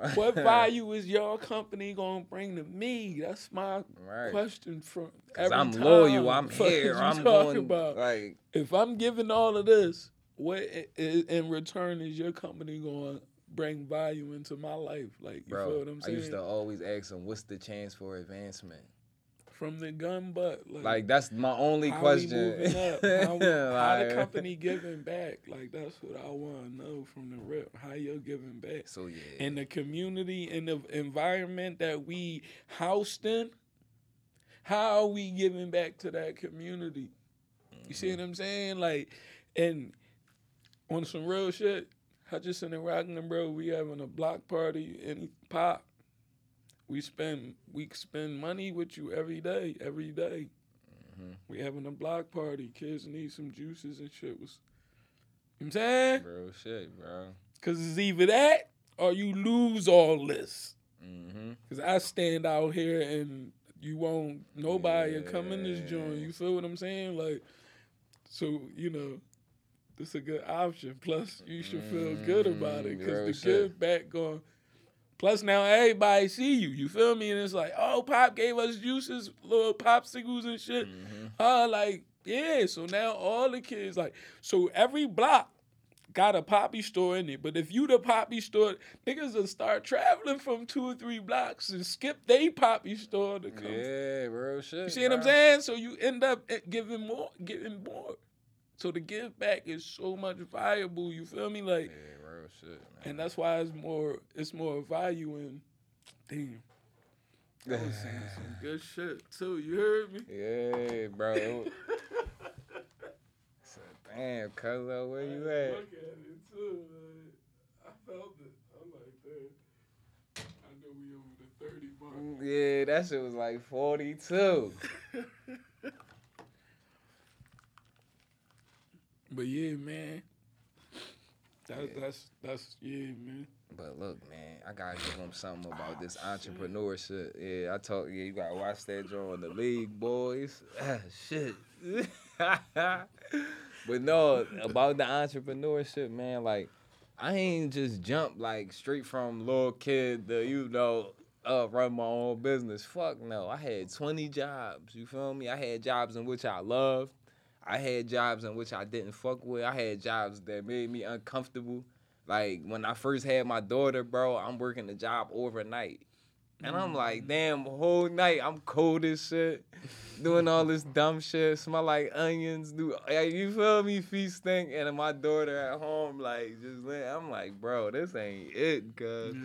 Speaker 1: What value is your company gonna bring to me? That's my
Speaker 2: Right.
Speaker 1: question from every
Speaker 2: I'm
Speaker 1: time.
Speaker 2: loyal. I'm here. I'm
Speaker 1: talking
Speaker 2: going.
Speaker 1: about?
Speaker 2: Like
Speaker 1: if I'm giving all of this, what in return is your company going to bring value into my life? Like, you
Speaker 2: bro,
Speaker 1: feel what I'm
Speaker 2: I used to always ask them, "What's the chance for advancement?"
Speaker 1: From the gun butt, like,
Speaker 2: Like that's my only
Speaker 1: how
Speaker 2: question.
Speaker 1: We moving up? How, we- how the company giving back? Like, that's what I want to know from the rep. How you're giving back?
Speaker 2: So yeah.
Speaker 1: in the community in the environment that we housed in how are we giving back to that community you see mm-hmm. what i'm saying like and on some real shit hutchinson and rockingham bro we having a block party in pop we spend we spend money with you every day every day
Speaker 2: Mhm.
Speaker 1: we having a block party kids need some juices and shit was you know what i'm saying
Speaker 2: Real shit, bro.
Speaker 1: because it's either that or you lose all this.
Speaker 2: Mm-hmm.
Speaker 1: Because I stand out here and you won't, nobody will come in this joint. You feel what I'm saying? Like, so, you know, this a good option. Plus, you should feel good about it because the
Speaker 2: shit.
Speaker 1: give back going. Plus, now everybody see you. You feel me? And it's like, oh, Pop gave us juices, little popsicles and shit.
Speaker 2: Mm-hmm.
Speaker 1: Uh, like, Yeah, so now all the kids like so every block got a poppy store in it. But if you the poppy store, niggas will start traveling from two or three blocks and skip they poppy store to come.
Speaker 2: Yeah, real shit.
Speaker 1: You see what I'm saying? So you end up eh, giving more, getting more. So the give back is so much valuable. You feel me? Like,
Speaker 2: Yeah, real shit. Man.
Speaker 1: and that's why it's more, it's more value in. Damn, I was saying some good shit too. You heard me?
Speaker 2: Yeah, bro. So, Damn, Cuzzo, where you at?
Speaker 1: Look at it too. Like, I felt it. I'm like, damn. I know we over the thirty mark.
Speaker 2: Mm, yeah, that shit was like 42.
Speaker 1: But yeah, man. That,
Speaker 2: Yeah.
Speaker 1: That's that's yeah, man.
Speaker 2: But look, man, I gotta give them something about this entrepreneurship. Yeah, I told you, you gotta watch that joint, the league boys. Ah, shit. but no, about the entrepreneurship, man, like, I ain't just jump like straight from little kid to, you know, uh, run my own business. Fuck no. I had 20 jobs. You feel me? I had jobs in which I loved. I had jobs in which I didn't fuck with. I had jobs that made me uncomfortable. Like when I first had my daughter, bro, I'm working the job overnight. And I'm like, mm. damn, whole night I'm cold as shit, doing all this dumb shit, smell like onions, do like, you feel me, feet stink, and my daughter at home like just, I'm like, bro, this ain't it, cuz.
Speaker 1: Yeah.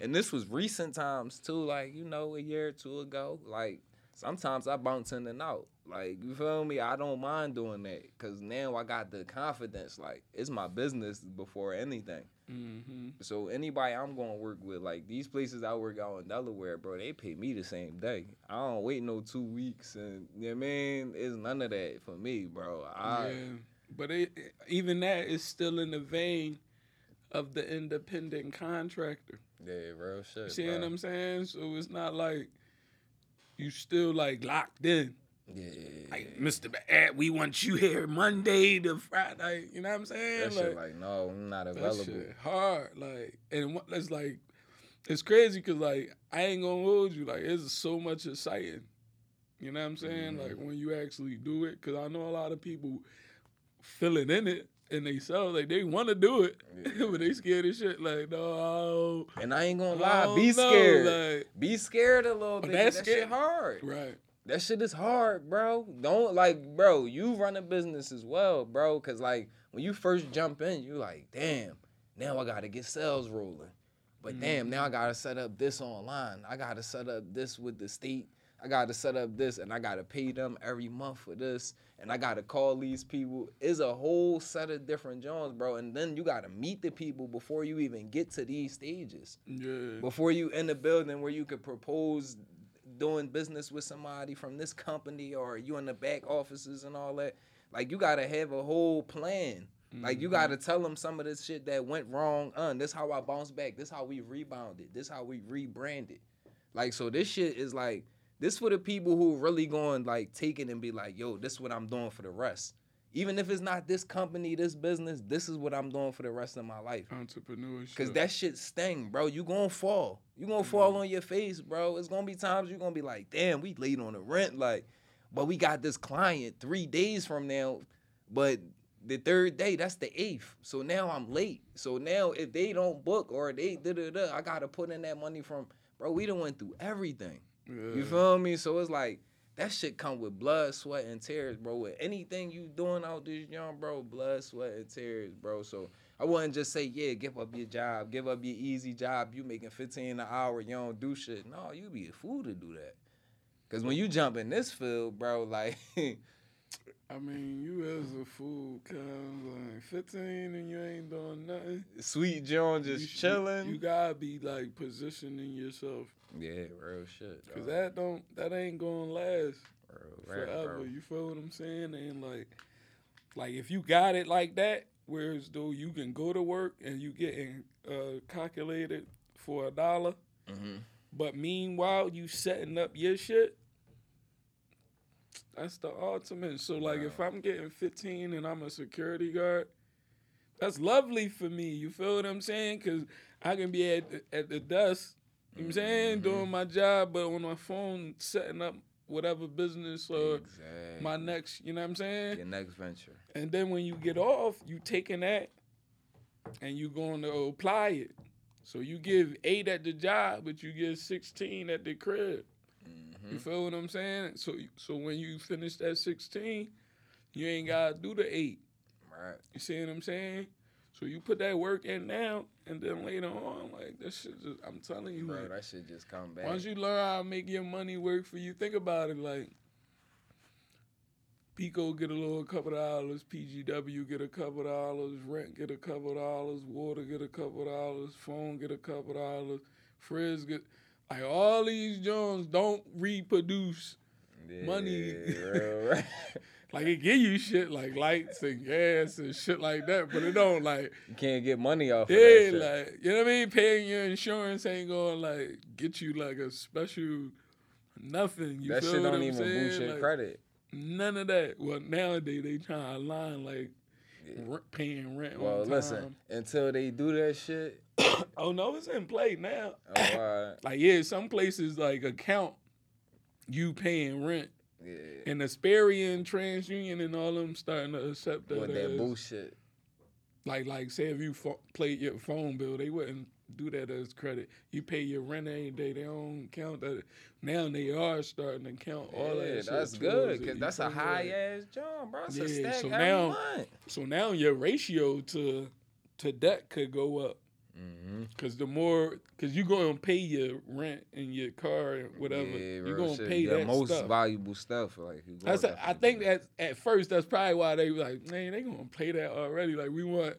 Speaker 2: And this was recent times too, like, you know, a year or two ago. Like, sometimes I bounce in and out. Like, you feel me? I don't mind doing that. Cause now I got the confidence. Like, it's my business before anything.
Speaker 1: Mm-hmm.
Speaker 2: So anybody I'm gonna work with, like these places I work out in Delaware, bro, they pay me the same day. I don't wait no two weeks and you know what I mean? It's none of that for me, bro. I
Speaker 1: yeah, but it, even that is still in the vein of the independent contractor.
Speaker 2: yeah, real shit.
Speaker 1: You see
Speaker 2: bro.
Speaker 1: what I'm saying? So it's not like you still like locked in.
Speaker 2: Yeah,
Speaker 1: Like Mr. We want you here Monday to Friday. You know what I'm saying?
Speaker 2: that shit like no, I'm not available.
Speaker 1: that shit hard. Like, and what it's like, it's crazy because like I ain't gonna hold you. Like, it's so much exciting. You know what I'm saying?
Speaker 2: Mhm.
Speaker 1: Like when you actually do it, because I know a lot of people feeling in it and they sell like they want to do it,
Speaker 2: Yeah.
Speaker 1: but they scared as shit. Like, no,
Speaker 2: And I ain't gonna lie, be
Speaker 1: know,
Speaker 2: scared.
Speaker 1: like-
Speaker 2: be scared a little bit.
Speaker 1: that's
Speaker 2: that
Speaker 1: scary.
Speaker 2: shit hard.
Speaker 1: right?
Speaker 2: That shit is hard, bro. Don't like, bro. You run a business as well, bro. Cause like when you first jump in, you like, damn. Now I gotta get sales rolling. But damn, mm-hmm. now I gotta set up this online. I gotta set up this with the state. I gotta set up this, and I gotta pay them every month for this, and I gotta call these people. It's a whole set of different jobs, bro. And then you gotta meet the people before you even get to these stages
Speaker 1: Yeah.
Speaker 2: before you in the building where you could propose doing business with somebody from this company or you in the back offices and all that like you gotta have a whole plan. Like you gotta tell them some of this shit that went wrong. Uh, this how i bounced back. This how we rebounded. This how we rebranded. Like so this shit is like this for the people who really going like take it and be like yo this is what i'm doing for the rest even if it's not this company this business this is what i'm doing for the rest of my life
Speaker 1: Entrepreneurship.
Speaker 2: Cause that shit sting, bro. You gonna fall. You gonna fall on your face, bro. It's gonna be times you're gonna be like, damn, we late on the rent, like, but we got this client three days from now, but the third day, that's the eighth. So now I'm late. So now if they don't book or they da da da, I gotta put in that money from, bro. We done went through everything. You feel me? So it's like that shit come with blood, sweat, and tears, bro. With anything you doing out this young, bro, blood, sweat, and tears, bro. So I wouldn't just say, yeah, give up your job, give up your easy job. You making 15 an hour, you don't do shit. No, you be a fool to do that. Cause when you jump in this field, bro, like
Speaker 1: I mean, you as a fool, cause like 15 and you ain't doing nothing.
Speaker 2: Sweet John just
Speaker 1: sh-
Speaker 2: chilling.
Speaker 1: You, gotta be like positioning yourself,
Speaker 2: yeah, real shit.
Speaker 1: cause
Speaker 2: dog.
Speaker 1: that don't that ain't gonna last
Speaker 2: Real
Speaker 1: forever. You feel what I'm saying? And like, like if you got it like that, whereas though you can go to work and you getting uh, calculated for a dollar,
Speaker 2: Mhm.
Speaker 1: but meanwhile you setting up your shit. That's the ultimate. So like, if I'm getting 15 and I'm a security guard, that's lovely for me. You feel what I'm saying? Cause I can be at at the desk. You know what I'm saying?
Speaker 2: Mhm.
Speaker 1: Doing my job, but on my phone setting up whatever business or
Speaker 2: exactly.
Speaker 1: my next, you know what I'm saying?
Speaker 2: your next venture.
Speaker 1: And then when you get off, you taking that and you going to apply it. So you give eight at the job, but you get 16 at the crib.
Speaker 2: Mm-hmm.
Speaker 1: You feel what I'm saying? So so when you finish that 16, you ain't gotta do the eight.
Speaker 2: Right.
Speaker 1: You see what I'm saying? So you put that work in now, and then later on, like that shit just I'm telling you,
Speaker 2: Bro,
Speaker 1: like,
Speaker 2: that shit just come back.
Speaker 1: once you learn how to make your money work for you, think about it like PECO get a little couple dollars, PGW get a couple dollars, rent get a couple dollars, water get a couple dollars, phone get a couple dollars, Frizz get like all these Jones don't reproduce. money.
Speaker 2: bro, right.
Speaker 1: Like it give you shit like lights and gas and shit like that, but it don't like
Speaker 2: you can't get money off of
Speaker 1: yeah,
Speaker 2: that shit.
Speaker 1: like you know what I mean. Paying your insurance ain't gonna like get you like a special nothing. You
Speaker 2: that shit
Speaker 1: what
Speaker 2: don't even
Speaker 1: saying?
Speaker 2: boost your
Speaker 1: Like,
Speaker 2: credit.
Speaker 1: None of that. Well, nowadays they trying to align like
Speaker 2: Yeah.
Speaker 1: paying rent.
Speaker 2: Well, listen, until they do that shit,
Speaker 1: Oh no, it's in play now.
Speaker 2: oh.
Speaker 1: Like yeah, some places like account you paying rent.
Speaker 2: Yeah.
Speaker 1: And Experian, TransUnion, and all them starting to accept that.
Speaker 2: With that bullshit.
Speaker 1: Like, like, say if you pho- played your phone bill, they wouldn't do that as credit. You pay your rent every day. They don't count that. Now they are starting to count all that.
Speaker 2: yeah,
Speaker 1: shit
Speaker 2: that's good because that's a high
Speaker 1: Like,
Speaker 2: ass job, bro. A
Speaker 1: Yeah,
Speaker 2: stack
Speaker 1: so now-
Speaker 2: month.
Speaker 1: So now your ratio to to debt could go up
Speaker 2: Mm-hmm.
Speaker 1: because the more because you're gonna pay your rent and your car and whatever.
Speaker 2: Yeah,
Speaker 1: you
Speaker 2: real
Speaker 1: gonna pay
Speaker 2: the
Speaker 1: that
Speaker 2: most
Speaker 1: stuff.
Speaker 2: valuable stuff. Like
Speaker 1: That's
Speaker 2: gonna
Speaker 1: I think that at first that's probably why they were like, man, they gonna play that already. Like we want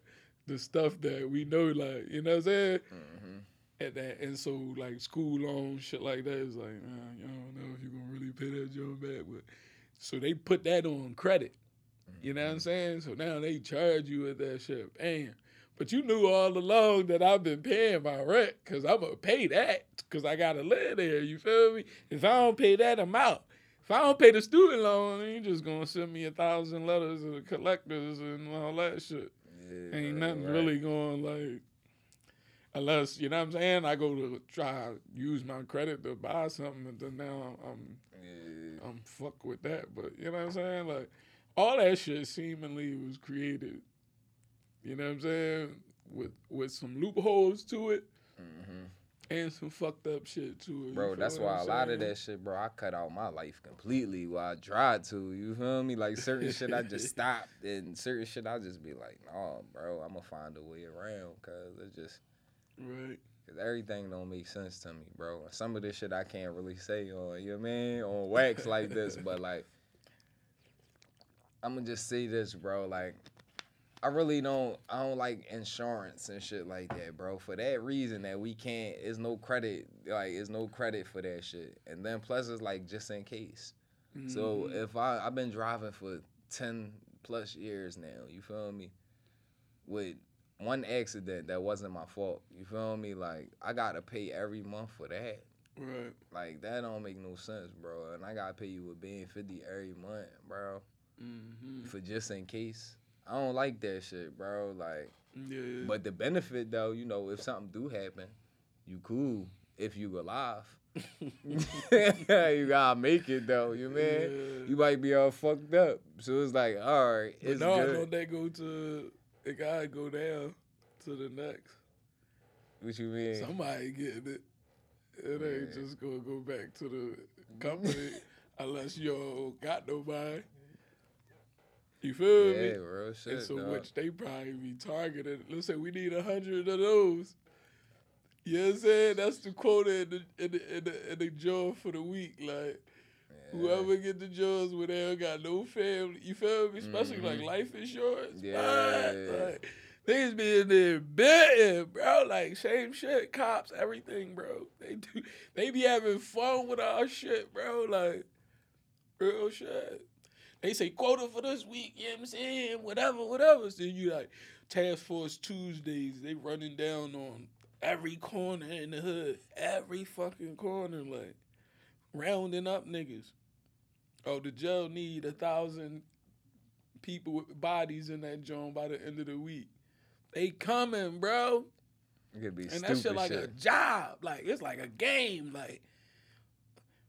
Speaker 1: the stuff that we know, like you know what I'm saying.
Speaker 2: Mhm.
Speaker 1: At that, and so like school loans, shit like that is like, nah, you don't know if you're gonna really pay that job back, but so they put that on credit. You know what
Speaker 2: Mm-hmm.
Speaker 1: I'm saying? So now they charge you with that shit. Bam. But you knew all along that I've been paying my rent because I'm going to pay that because I got to live there. You feel me? If I don't pay that, I'm out. If I don't pay the student loan, you just going to send me a thousand letters to the collectors and all that shit.
Speaker 2: Yeah,
Speaker 1: Ain't nothing
Speaker 2: right.
Speaker 1: really going like, unless, you know what I'm saying? I go to try use my credit to buy something and then now I'm
Speaker 2: Yeah.
Speaker 1: I'm fuck with that. But you know what I'm saying? Like all that shit seemingly was created. You know what I'm saying? With with some loopholes to it
Speaker 2: Mhm.
Speaker 1: and some fucked up shit to it.
Speaker 2: Bro, that's why a lot of that shit, bro, I cut out my life completely while I tried to. You feel me? Like certain shit I just stopped and certain shit I just be like, nah, bro, I'm gonna find a way around cause it just
Speaker 1: Right.
Speaker 2: Cause everything don't make sense to me, bro. Some of this shit I can't really say on, you know what I mean, on wax like this, but like, I'm gonna just say this, bro. Like, I really don't, I don't like insurance and shit like that, bro. For that reason that we can't, it's no credit, like, it's no credit for that shit. And then plus it's like just in case. So
Speaker 1: Mhm.
Speaker 2: if I, I've been driving for 10 plus years now, you feel me? With one accident that wasn't my fault. You feel me? Like I gotta pay every month for that.
Speaker 1: right.
Speaker 2: Like that don't make no sense, bro. And I gotta pay you with being fifty every month, bro,
Speaker 1: Mm-hmm.
Speaker 2: for just in case. I don't like that shit, bro. Like,
Speaker 1: Yeah.
Speaker 2: but the benefit though, you know, if something do happen, you cool if you alive. you gotta make it though, you man.
Speaker 1: Yeah.
Speaker 2: You might be all fucked up. So it's like, all right,
Speaker 1: But
Speaker 2: it's
Speaker 1: no,
Speaker 2: good.
Speaker 1: don't they go to it gotta go down to the next.
Speaker 2: What you mean?
Speaker 1: Somebody getting it. It ain't
Speaker 2: Yeah.
Speaker 1: just gonna go back to the company unless you don't got nobody. You feel
Speaker 2: yeah,
Speaker 1: me?
Speaker 2: real shit.
Speaker 1: and so
Speaker 2: dog.
Speaker 1: which they probably be targeted. Let's say we need a hundred of those. You know what I'm saying? That's the quota in the in the, in the, in the job for the week. Like
Speaker 2: Yeah.
Speaker 1: whoever get the jobs where they don't got no family, you feel me? Especially like
Speaker 2: Mhm.
Speaker 1: life insurance.
Speaker 2: Yeah.
Speaker 1: Like, niggas be in there betting, bro. Like same shit, cops, everything, bro. They do they be having fun with our shit, bro. Like real shit. They say quota for this week, you know what I'm saying? Whatever, whatever. So you like Task Force Tuesdays, they running down on every corner in the hood. Every fucking corner, like rounding up niggas. Oh, the jail need a thousand people with bodies in that joint by the end of the week. They coming, bro.
Speaker 2: It could be
Speaker 1: And that shit like a job. Like it's like a game. Like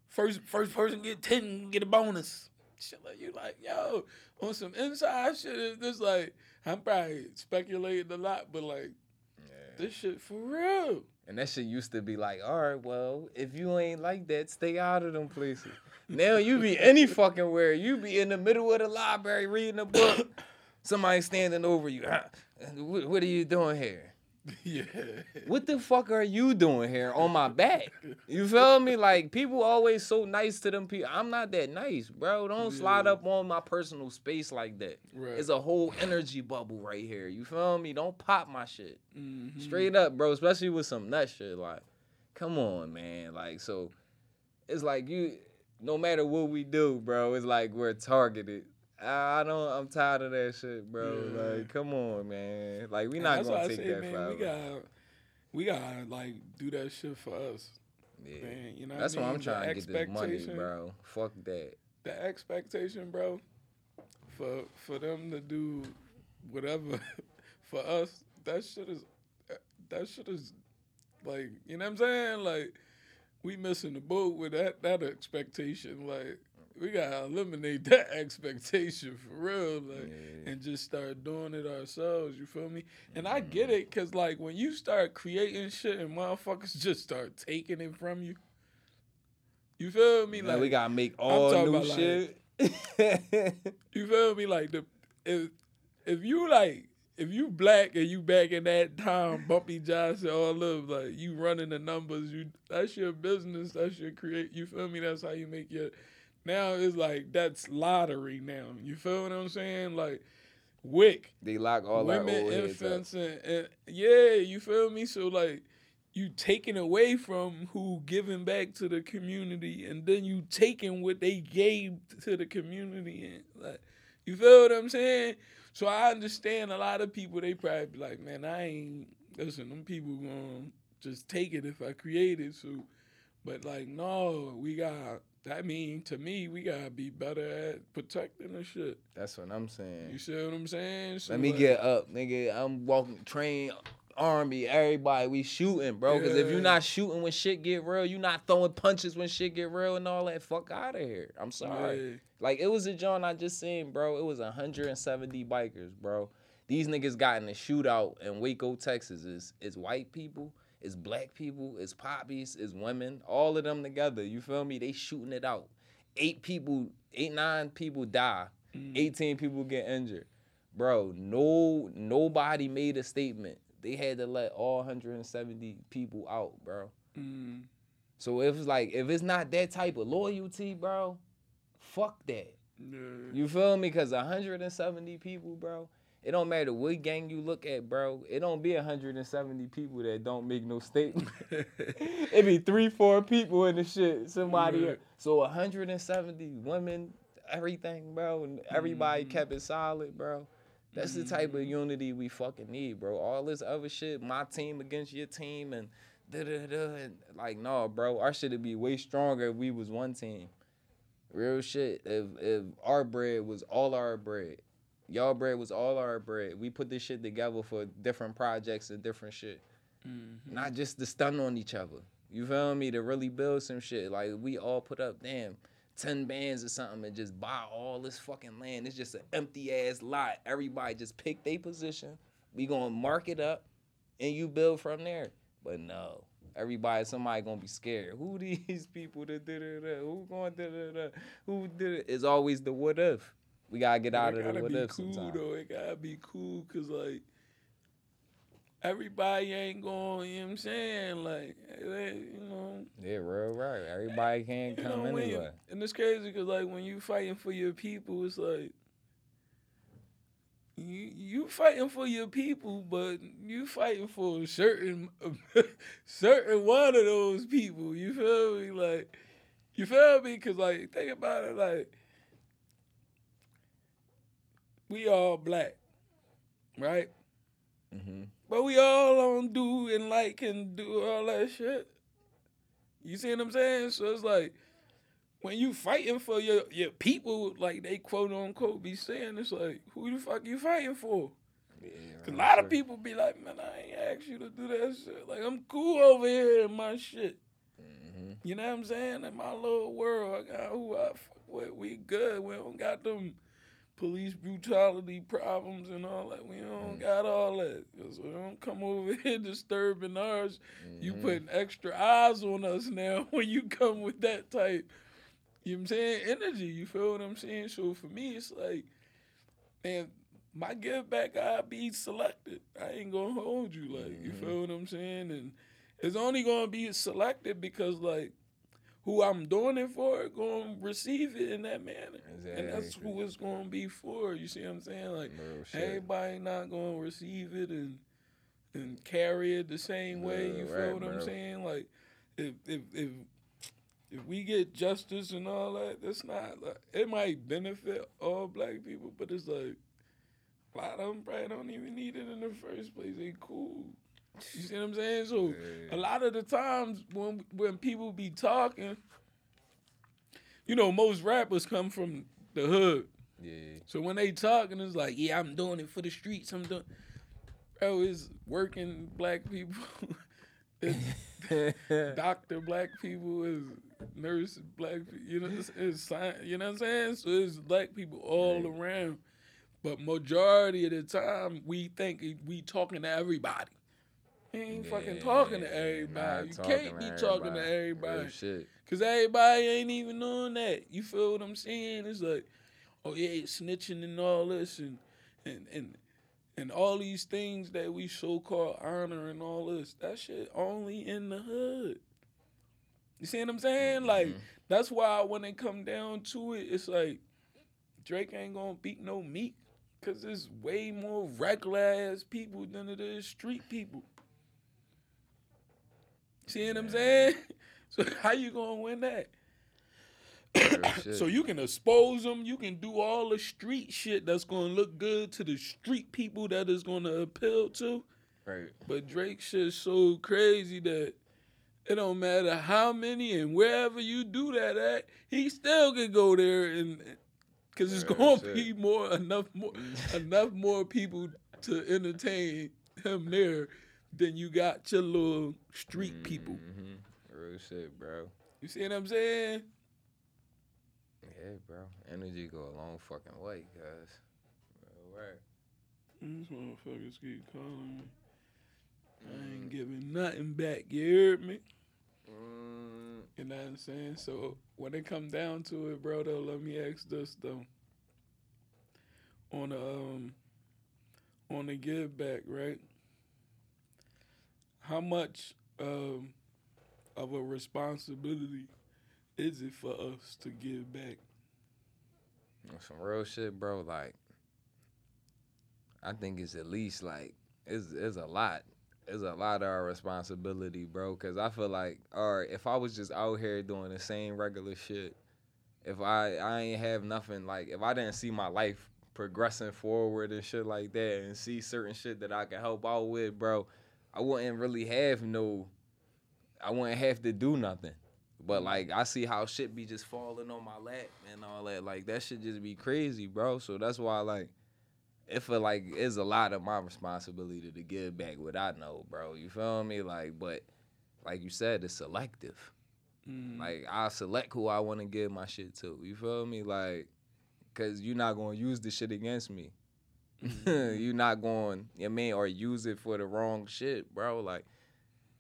Speaker 1: first first person get ten get a bonus. Shit like you like yo on some inside shit. It's just like I'm probably speculating a lot, but like this shit for real.
Speaker 2: And that shit used to be like, all right, well, if you ain't like that, stay out of them places. now you be any fucking where. You be in the middle of the library reading a book. Somebody standing over you. What are you doing here?
Speaker 1: Yeah.
Speaker 2: What the fuck are you doing here on my back? You feel me? Like people always so nice to them people. I'm not that nice, bro. Don't slide up on my personal space like that.
Speaker 1: Right.
Speaker 2: It's a whole energy bubble right here. You feel me? Don't pop my shit.
Speaker 1: Mhm.
Speaker 2: Straight up, bro. Especially with some nut shit. Like, come on, man. Like, so it's like you. No matter what we do, bro, it's like we're targeted. I I don't. I'm tired of that shit, bro.
Speaker 1: Yeah.
Speaker 2: Like, come on, man. Like, we not gonna take
Speaker 1: say,
Speaker 2: that
Speaker 1: man,
Speaker 2: forever.
Speaker 1: We got we gotta like do that shit for us,
Speaker 2: yeah.
Speaker 1: man. You know,
Speaker 2: That's
Speaker 1: I
Speaker 2: why? I'm trying
Speaker 1: the
Speaker 2: to get this money, bro. Fuck that.
Speaker 1: The expectation, bro, for for them to do whatever for us, that shit is that shit is like you know what I'm saying, like. We missing the boat with that that expectation. Like we gotta eliminate that expectation for real. Like
Speaker 2: Yeah.
Speaker 1: and just start doing it ourselves. You feel me? And I mm-hmm. get it, cause like when you start creating shit and motherfuckers just start taking it from you, you feel me?
Speaker 2: Man,
Speaker 1: Like
Speaker 2: we gotta make all new
Speaker 1: about, like,
Speaker 2: shit.
Speaker 1: you feel me? Like the if if you like if you black and you back in that time, Bumpy Johnson, all of like you running the numbers, you that's your business, that's your create. You feel me? That's how you make your. Now it's like that's lottery now. You feel what I'm saying? Like Wick,
Speaker 2: they lock all
Speaker 1: women,
Speaker 2: our old
Speaker 1: infants, and, and yeah, you feel me? So like, you taking away from who giving back to the community, and then you taking what they gave to the community, and like, you feel what I'm saying? So I understand a lot of people. They probably be like, man, I ain't listen. Them people gonna just take it if I create it. So, but like, no, we got. I mean, to me, we gotta be better at protecting the shit.
Speaker 2: That's what I'm saying.
Speaker 1: You see what I'm saying? So
Speaker 2: Let me
Speaker 1: like-
Speaker 2: get up, nigga. I'm walking train army, everybody, we shooting, bro. Cause if you're not shooting when shit get real, you not throwing punches when shit get real and all that, fuck out of here. I'm sorry.
Speaker 1: Yeah.
Speaker 2: Like it was a John I just seen, bro. It was 170 bikers, bro. These niggas got in a shootout in Waco, Texas. It's, it's white people, it's black people, it's poppies, it's women, all of them together. You feel me? They shooting it out. Eight people, eight, nine people die.
Speaker 1: Mm.
Speaker 2: 18 people get injured. Bro, no nobody made a statement. They had to let all 170 people out, bro.
Speaker 1: Mm.
Speaker 2: So if it's like if it's not that type of loyalty, bro, fuck that.
Speaker 1: Yeah.
Speaker 2: You feel me? Cause 170 people, bro. It don't matter what gang you look at, bro. It don't be 170 people that don't make no statement. it be three, four people in the shit. Somebody.
Speaker 1: Right.
Speaker 2: So 170 women, everything, bro, and everybody
Speaker 1: Mhm.
Speaker 2: kept it solid, bro. That's the type of unity we fucking need, bro. All this other shit, my team against your team, and da da da. Like, no, bro, our shit would be way stronger if we was one team. Real shit. If if our bread was all our bread, y'all bread was all our bread. We put this shit together for different projects and different shit,
Speaker 1: Mhm.
Speaker 2: not just to stun on each other. You feel me? To really build some shit. Like we all put up, damn. 10 bands or something and just buy all this fucking land. It's just an empty ass lot. Everybody just pick their position. We gonna mark it up and you build from there. But no. Everybody, somebody gonna be scared. Who these people that did it? Who going da da? Who did it? It's always the what if. We gotta get out of the
Speaker 1: gotta
Speaker 2: what
Speaker 1: be
Speaker 2: if
Speaker 1: cool
Speaker 2: sometimes.
Speaker 1: though. It gotta be cool because like everybody ain't going. You know what I'm saying? Like you know.
Speaker 2: Yeah, real right. Everybody can't come
Speaker 1: know, when you-
Speaker 2: anyway.
Speaker 1: and it's crazy because like when you fighting for your people, it's like you you fighting for your people, but you fighting for a certain certain one of those people. You feel me? Like you feel me? Cause like think about it, like we all black, right?
Speaker 2: hmm
Speaker 1: But we all on do and like and do all that shit. You see what I'm saying? So it's like when you fighting for your your people, like they quote unquote be saying, it's like who the fuck you fighting for?
Speaker 2: Yeah,
Speaker 1: 'Cause a lot of people be like, man, I ain't asked you to do that shit. Like I'm cool over here in my shit.
Speaker 2: Mhm. Mm-hmm.
Speaker 1: You know what I'm saying? In my little world, I got who I fuck with. We good. We don't got them police brutality problems and all that. We don't
Speaker 2: Mm.
Speaker 1: got all that. So don't come over here disturbing ours. You
Speaker 2: Mhm.
Speaker 1: putting extra eyes on us now when you come with that type, you know what I'm saying, energy. You feel what I'm saying? So for me, it's like, man, my give back, I be selected. I ain't gonna hold you. Like, you
Speaker 2: Mhm.
Speaker 1: feel what I'm saying? And it's only gonna be selected because, like, who I'm doing it for gonna receive it in that manner. And that's who it's gonna be for. You see what I'm saying? Like. Everybody not gonna receive it and and carry it the same way. You
Speaker 2: Yeah,
Speaker 1: feel
Speaker 2: right,
Speaker 1: what I'm saying? Like if if if if we get justice and all that, that's not like it might benefit all black people, but it's like a lot of them probably don't even need it in the first place. They cool. You see what I'm saying? So
Speaker 2: Yeah.
Speaker 1: a lot of the times when when people be talking, you know, most rappers come from the hood.
Speaker 2: Yeah.
Speaker 1: So when they talking, it's like, yeah, I'm doing it for the streets. I'm doing, bro. It's working black people, it's doctor black people, is nurse black people. You know, it's, it's science, You know what I'm saying? So it's black people all
Speaker 2: Right.
Speaker 1: around. But majority of the time, we think we talking to everybody. We ain't fucking talking to everybody. You can't be
Speaker 2: to
Speaker 1: talking to everybody. Cause everybody ain't even doing that. You feel what I'm saying? It's like, oh yeah, snitching and all this and and and and all these things that we so called honor and all this. That shit only in the hood. You see what I'm saying? Like
Speaker 2: Mhm.
Speaker 1: that's why when it come down to it, it's like Drake ain't gonna beat no meat. Cause there's way more regular ass people than it is street people. See what I'm saying? So how you gonna win that? So you can expose them. You can do all the street shit that's gonna look good to the street people that is gonna appeal to.
Speaker 2: right.
Speaker 1: But Drake shit's so crazy that it don't matter how many and wherever you do that at, he still can go there and because it's gonna
Speaker 2: shit.
Speaker 1: be more enough more enough more people to entertain him there than you got your little street people.
Speaker 2: Mhm. Real shit, bro.
Speaker 1: You see what I'm saying?
Speaker 2: Yeah, bro. Energy go a long fucking way, guys. Right.
Speaker 1: These motherfuckers keep calling me. I ain't giving nothing back. You heard me?
Speaker 2: Mm,
Speaker 1: You know what I'm saying? So when it come down to it, bro, though, let me ask this though. On the um, on the give back, right? How much um of a responsibility is it for us to give back?
Speaker 2: some real shit, bro. Like, I think it's at least like it's it's a lot. It's a lot of our responsibility, bro. Cause I feel like, all right, if I was just out here doing the same regular shit, if I I ain't have nothing like, if I didn't see my life progressing forward and shit like that, and see certain shit that I can help out with, bro, I wouldn't really have no. I wouldn't have to do nothing. But like I see how shit be just falling on my lap and all that. Like that should just be crazy, bro. So that's why like it feel like it's a lot of my responsibility to give back what I know, bro. You feel me? Like, but like you said, it's selective.
Speaker 1: Mm.
Speaker 2: Like I select who I want to give my shit to. You feel me? Like, cause you're not gonna use the shit against me. you're not going, you know I mean, or use it for the wrong shit, bro. Like,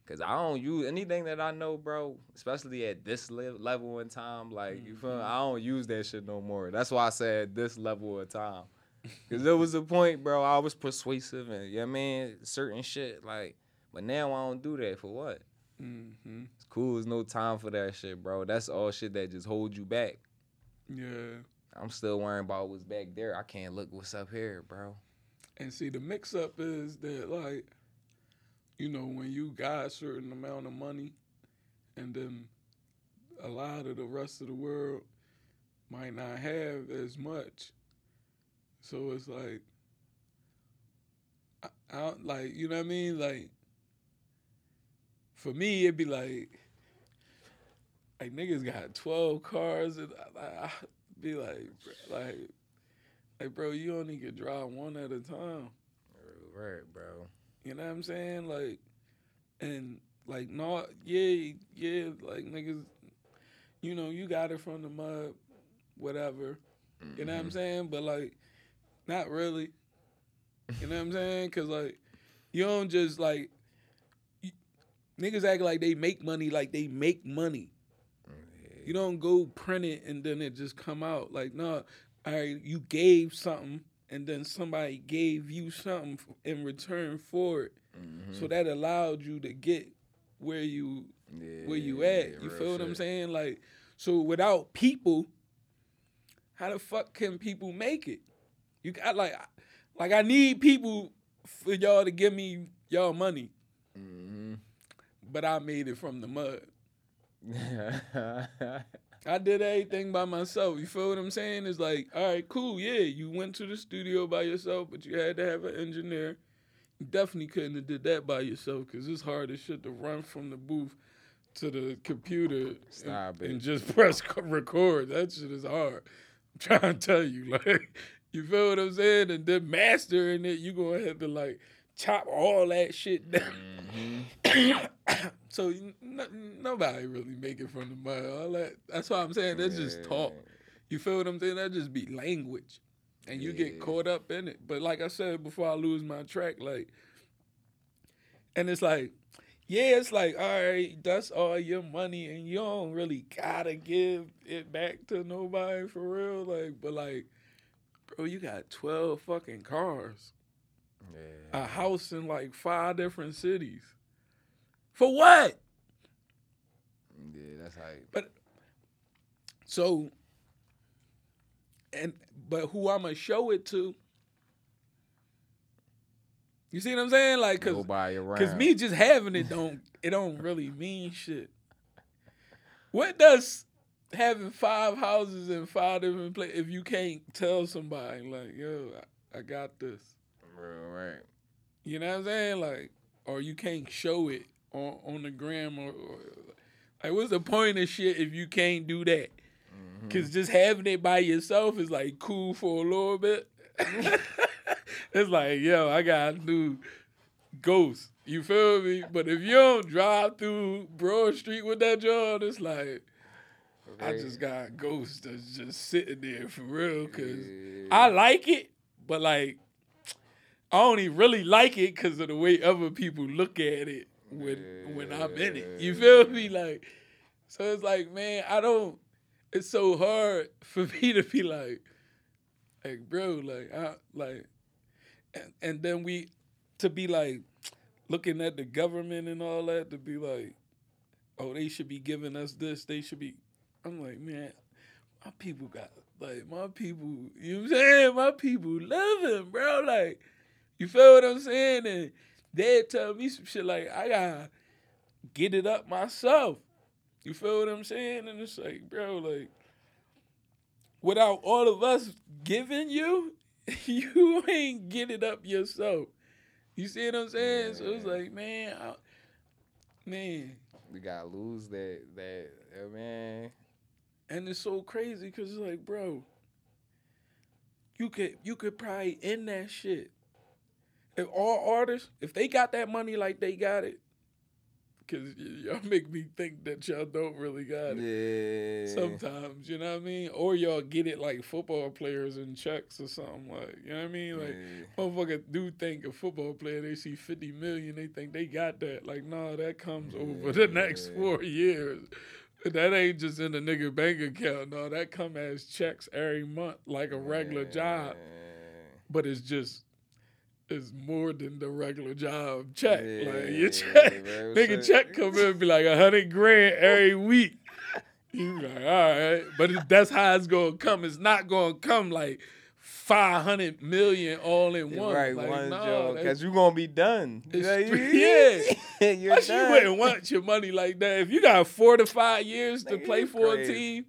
Speaker 2: cause I don't use anything that I know, bro. Especially at this le- level in time, like you feel. I don't use that shit no more. That's why I said this level of time. Cause there was a point, bro. I was persuasive and you know what I mean, certain shit like. But now I don't do that for what?
Speaker 1: hmm
Speaker 2: It's cool. There's no time for that shit, bro. That's all shit that just holds you back.
Speaker 1: Yeah.
Speaker 2: I'm still worrying about what's back there. I can't look what's up here, bro.
Speaker 1: And see, the mix up is that, like, you know, when you got a certain amount of money and then a lot of the rest of the world might not have as much. So it's like, I, I like, you know what I mean? Like, for me, it'd be like, like niggas got 12 cars and I, I, be like, bro, like, like, bro, you only can drive one at a time.
Speaker 2: Right, bro.
Speaker 1: You know what I'm saying? Like, and Like, no, yeah, yeah, like niggas, you know, you got it from the mud, whatever. You know what I'm mm-hmm. saying? But like, not really. You know what I'm saying? Cause like, you don't just like, you, niggas act like they make money like they make money. You don't go print it and then it just come out. Like, no, I you gave something and then somebody gave you something in return for it. So that allowed you to get where you where you at. You feel what I'm saying? Like, so without people, how the fuck can people make it? You got like, like I need people for y'all to give me y'all money,
Speaker 2: Mm-hmm.
Speaker 1: but I made it from the mud. I did everything by myself. You feel what I'm saying? It's like, all right, cool, yeah, you went to the studio by yourself, but you had to have an engineer. You definitely couldn't have did that by yourself because it's hard as shit to run from the booth to the computer
Speaker 2: Stop
Speaker 1: and, and just press record. That shit is hard. I'm trying to tell you, like, you feel what I'm saying? And then mastering it, you gonna have to like chop all that shit down.
Speaker 2: Mm-hmm.
Speaker 1: so nobody really make it from the mud. All that. That's why I'm saying that's just talk. You feel what I'm saying? That just be language, and you get caught up in it. But like I said before, I lose my track. Like, and it's like, yeah, it's like, all right, that's all your money, and you don't really gotta give it back to nobody for real. Like, but like, bro, you got twelve fucking cars,
Speaker 2: Yeah.
Speaker 1: a house in like five different cities. For what?
Speaker 2: Yeah, that's hype.
Speaker 1: But so, and but who I'ma show it to? You see what I'm saying? Like, cause, cause me just having it don't it don't really mean shit. What does having five houses in five different places if you can't tell somebody like, yo, I, I got this.
Speaker 2: Real right.
Speaker 1: You know what I'm saying? Like, or you can't show it on on the gram or, or like, what's the point of shit if you can't do that?
Speaker 2: Mm-hmm.
Speaker 1: Cause just having it by yourself is like cool for a little bit. it's like, yo, I got a new ghost. You feel me? But if you don't drive through Broad Street with that joint, it's like I just got a ghost that's just sitting there for real. Cause I like it, but like I only really like it because of the way other people look at it when when I'm in it. You eh. feel me? Like, so it's like, man, I don't. It's so hard for me to be like, like, bro, like, I like, and, and then we to be like looking at the government and all that to be like, oh, they should be giving us this. They should be. I'm like, man, my people got like my people. You know what I'm saying? My people living, bro. Like, you feel what I'm saying? And they tell me some shit like I gotta get it up myself. You feel what I'm saying? And it's like, bro, like without all of us giving you, you ain't get it up yourself. You see what I'm saying? So it's like, man, I, man,
Speaker 2: We gotta lose that that uh, man.
Speaker 1: and it's so crazy because it's like, bro, you could you could probably end that shit. If all artists, if they got that money like they got it, because y'all make me think that y'all don't really got it.
Speaker 2: Yeah.
Speaker 1: Sometimes, you know what I mean? Or y'all get it like football players in checks or something like, you know what I mean? Like,
Speaker 2: Yeah.
Speaker 1: motherfucker do think a football player, they see 50 million, they think they got that. Like, no, that comes over the next four years. That ain't just in the nigga bank account. No, that come as checks every month like a regular job. But it's just, it's more than the regular job check. like, your check,
Speaker 2: bro,
Speaker 1: nigga check come in and be like a hundred grand every week. You like, all right, but it, that's how it's gonna come. It's not gonna come like five hundred million all in one.
Speaker 2: Right,
Speaker 1: like,
Speaker 2: one
Speaker 1: no,
Speaker 2: job, cause you gonna be done.
Speaker 1: It's
Speaker 2: Yeah, you- you're
Speaker 1: Plus, you wouldn't want your money like that. If you got four to five years to
Speaker 2: Nigga,
Speaker 1: play for a
Speaker 2: crazy.
Speaker 1: team,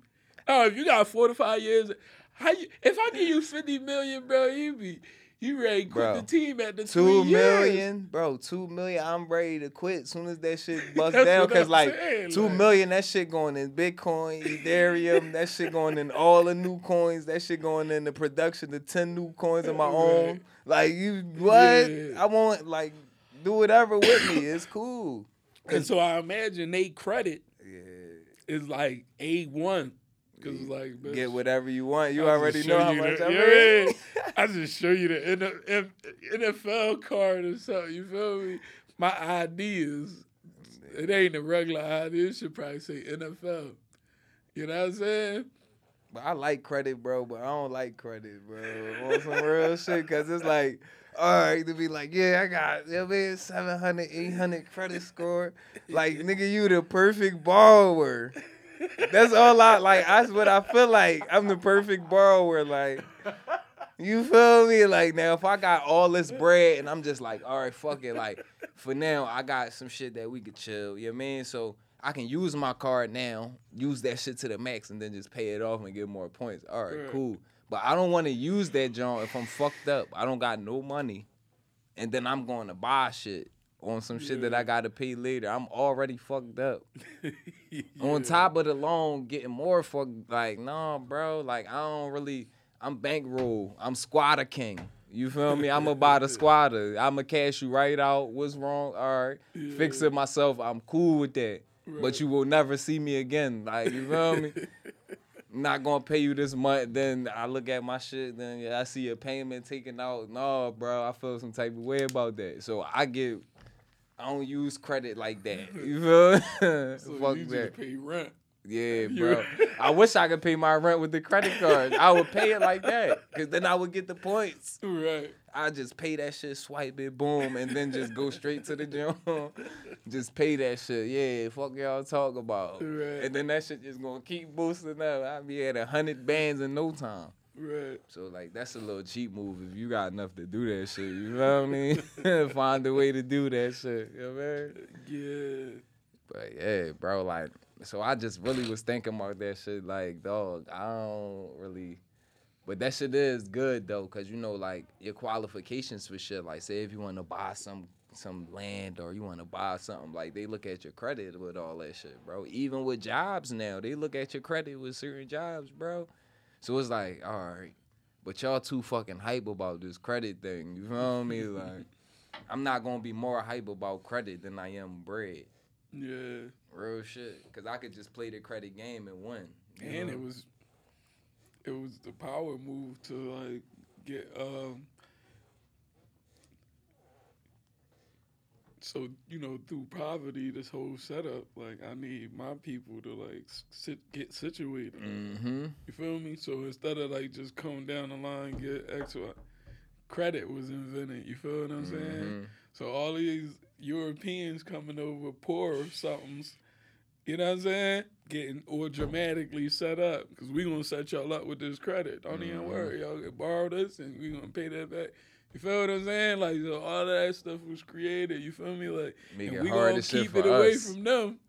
Speaker 1: oh, if you got four to five years, how you? If I give you fifty million, bro, you be you ready to quit
Speaker 2: Bro,
Speaker 1: the team at the
Speaker 2: Two
Speaker 1: years.
Speaker 2: bro. Two million. I'm ready to quit as soon as that shit bust down. Cause like
Speaker 1: saying,
Speaker 2: two
Speaker 1: like-
Speaker 2: million, that shit going in Bitcoin, Ethereum. that shit going in all the new coins. That shit going in the production, the ten new coins of my own. Like you, what?
Speaker 1: Yeah.
Speaker 2: I want like do whatever with me. It's cool.
Speaker 1: And so I imagine they credit
Speaker 2: Yeah.
Speaker 1: is like A one. Cause like bitch,
Speaker 2: Get whatever you want. You already know how much
Speaker 1: the-
Speaker 2: I
Speaker 1: yeah. I just show you the NFL card or something. You feel me? My ID is it ain't a regular ID. It should probably say NFL. You know what I'm saying?
Speaker 2: But I like credit, bro. But I don't like credit, bro. On some real shit, cause it's like, all right, to be like, yeah, I got, you know what 700, 800 credit score. Like, nigga, you the perfect borrower. That's all I like. That's what I feel like. I'm the perfect borrower. Like, you feel me? Like now, if I got all this bread and I'm just like, all right, fuck it. Like for now, I got some shit that we could chill. You know what I mean? So I can use my card now, use that shit to the max, and then just pay it off and get more points. All right,
Speaker 1: Right.
Speaker 2: cool. But I don't want to use that joint if I'm fucked up. I don't got no money, and then I'm going to buy shit on some shit that I got to pay later. I'm already fucked up. On top of the loan, getting more fucked. Like, no, bro. Like, I don't really. I'm bankroll. I'm squatter king. You feel me? I'm about a squatter. I'ma cash you right out. What's wrong? All right. Fix it myself. I'm cool with that.
Speaker 1: Right.
Speaker 2: But you will never see me again. Like, you feel me? I'm not gonna pay you this month. Then I look at my shit. Then yeah, I see a payment taken out. No, bro, I feel some type of way about that. So I get. I don't use credit like that. You feel?
Speaker 1: So
Speaker 2: Fuck
Speaker 1: you
Speaker 2: that.
Speaker 1: pay rent.
Speaker 2: Yeah, bro. I wish I could pay my rent with the credit card. I would pay it like that, cause then I would get the points.
Speaker 1: Right.
Speaker 2: I just pay that shit, swipe it, boom, and then just go straight to the gym. just pay that shit. Yeah, fuck y'all talk about.
Speaker 1: Right.
Speaker 2: And then that shit just gonna keep boosting up. I'll be at a hundred bands in no time.
Speaker 1: Right.
Speaker 2: So like that's a little cheap move if you got enough to do that shit. You know what I mean? Find a way to do that shit. You know what I mean?
Speaker 1: Yeah.
Speaker 2: But yeah, bro, like, so I just really was thinking about that shit. Like, dog, I don't really. But that shit is good though, cause you know, like your qualifications for shit. Like, say if you want to buy some some land or you want to buy something, like they look at your credit with all that shit, bro. Even with jobs now, they look at your credit with certain jobs, bro. So it's like, all right, but y'all too fucking hype about this credit thing. You feel me? Like, I'm not gonna be more hype about credit than I am bread.
Speaker 1: Yeah.
Speaker 2: Real shit. Cause I could just play the credit game and win.
Speaker 1: And
Speaker 2: know?
Speaker 1: it was it was the power move to like get um so you know through poverty this whole setup like I need my people to like sit get situated
Speaker 2: Mm-hmm.
Speaker 1: you feel me so instead of like just come down the line get extra credit was invented you feel what I'm saying
Speaker 2: Mhm.
Speaker 1: so all these Europeans coming over poor or something's, you know what I'm saying? Getting or dramatically set up because we gonna set y'all up with this credit. Don't even
Speaker 2: Mhm.
Speaker 1: worry, y'all can borrow this and we gonna pay that back. You feel what I'm saying? Like so all that stuff was created. You feel me? Like
Speaker 2: Make
Speaker 1: and we
Speaker 2: hard
Speaker 1: gonna keep it away
Speaker 2: us.
Speaker 1: from them.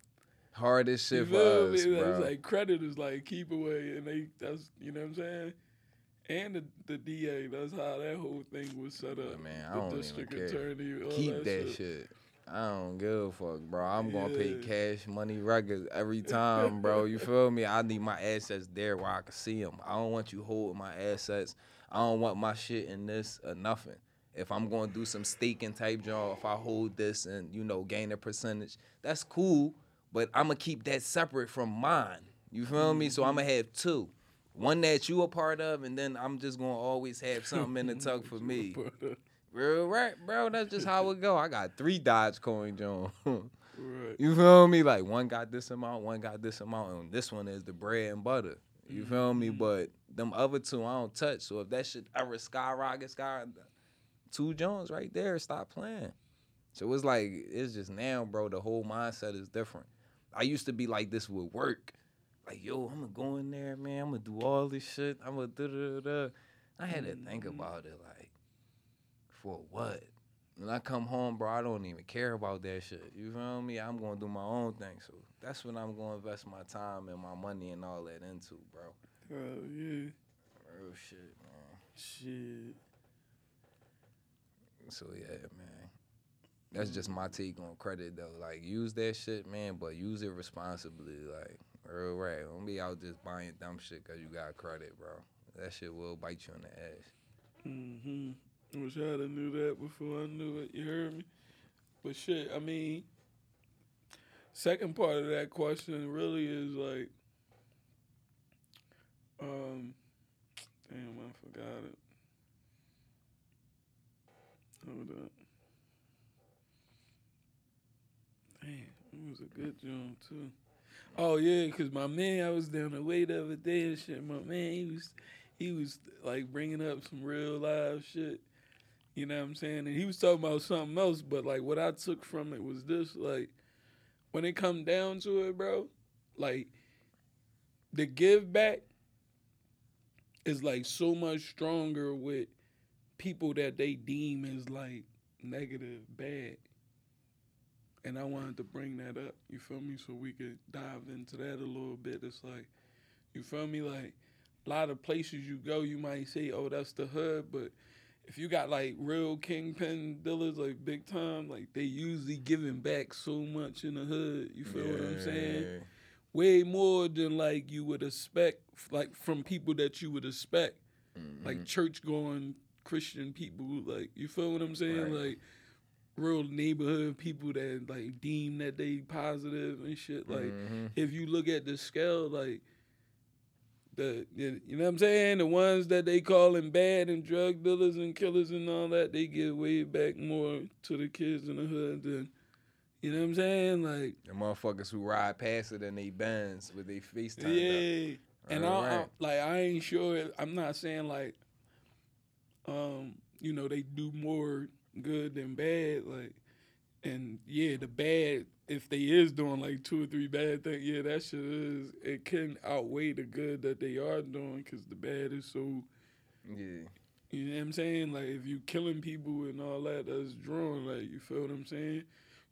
Speaker 2: Hard as
Speaker 1: You
Speaker 2: shit for us,
Speaker 1: me?
Speaker 2: Bro.
Speaker 1: It's like credit is like keep away, and they that's you know what I'm saying. And the, the DA, that's how that whole thing was set up.
Speaker 2: man, I
Speaker 1: the
Speaker 2: don't even
Speaker 1: district
Speaker 2: care.
Speaker 1: attorney, all
Speaker 2: Keep that shit. I don't give a fuck, bro. I'm gonna pay cash money records every time, bro. You feel me? I need my assets there where I can see them. I don't want you holding my assets. I don't want my shit in this or nothing. If I'm gonna do some staking type job, if I hold this and you know gain a percentage, that's cool. But I'm gonna keep that separate from mine. You feel me? So I'm gonna mm-hmm. have two. One that you a part of, and then I'm just gonna always have something in the tuck for me. Real right, bro. That's just how it go. I got three Dogecoin John.
Speaker 1: Right.
Speaker 2: you feel me? Like one got this amount, one got this amount, and this one is the bread and butter. You feel me? Mm-hmm. But them other two I don't touch. So if that shit ever skyrocket, sky, two Jones right there, stop playing. So it's like it's just now, bro. The whole mindset is different. I used to be like this with work. Like, yo, I'm gonna go in there, man. I'm gonna do all this shit. I'm gonna da da da. I had to think mm-hmm. about it, like, for what? When I come home, bro, I don't even care about that shit. You feel me? I'm gonna do my own thing. So that's when I'm gonna invest my time and my money and all that into, bro.
Speaker 1: Oh yeah.
Speaker 2: Real shit, man.
Speaker 1: Shit.
Speaker 2: So yeah, man. That's just my take on credit though. Like use that shit, man, but use it responsibly. Like real right. Don't be out just buying dumb shit cause you got credit, bro. That shit will bite you in the ass.
Speaker 1: Mm-hmm. I Wish I'd have knew that before I knew it. You heard me? But shit, I mean, second part of that question really is like, um, damn, I forgot it. Hold up. Damn, it was a good job too. Oh yeah, cause my man, I was down the way the other day and shit. My man, he was, he was like bringing up some real live shit. You know what I'm saying? And he was talking about something else, but like what I took from it was this: like when it come down to it, bro, like the give back is like so much stronger with people that they deem as like negative, bad. And I wanted to bring that up, you feel me, so we could dive into that a little bit. It's like, you feel me, like a lot of places you go, you might say, oh, that's the hood, but if you got like real kingpin dealers, like big time, like they usually giving back so much in the hood. You feel what I'm saying? Way more than like you would expect, like from people that you would expect,
Speaker 2: Mm-hmm.
Speaker 1: like church going Christian people. Like you feel what I'm saying?
Speaker 2: Right.
Speaker 1: Like real neighborhood people that like deem that they positive and shit. Like
Speaker 2: Mhm.
Speaker 1: if you look at the scale, like the you know what I'm saying, the ones that they calling bad and drug dealers and killers and all that, they give way back more to the kids in the hood than you know what I'm saying, like
Speaker 2: the motherfuckers who ride past it and they bands with their face turned up.
Speaker 1: yeah. And I, I
Speaker 2: Right.
Speaker 1: like I ain't sure. I'm not saying like, um, you know, they do more good than bad. Like, and yeah, the bad if they is doing like two or three bad things, yeah, that shit is it can outweigh the good that they are doing because the bad is so.
Speaker 2: Yeah.
Speaker 1: You know what I'm saying? Like if you killing people and all that, that's drawn. Like you feel what I'm saying?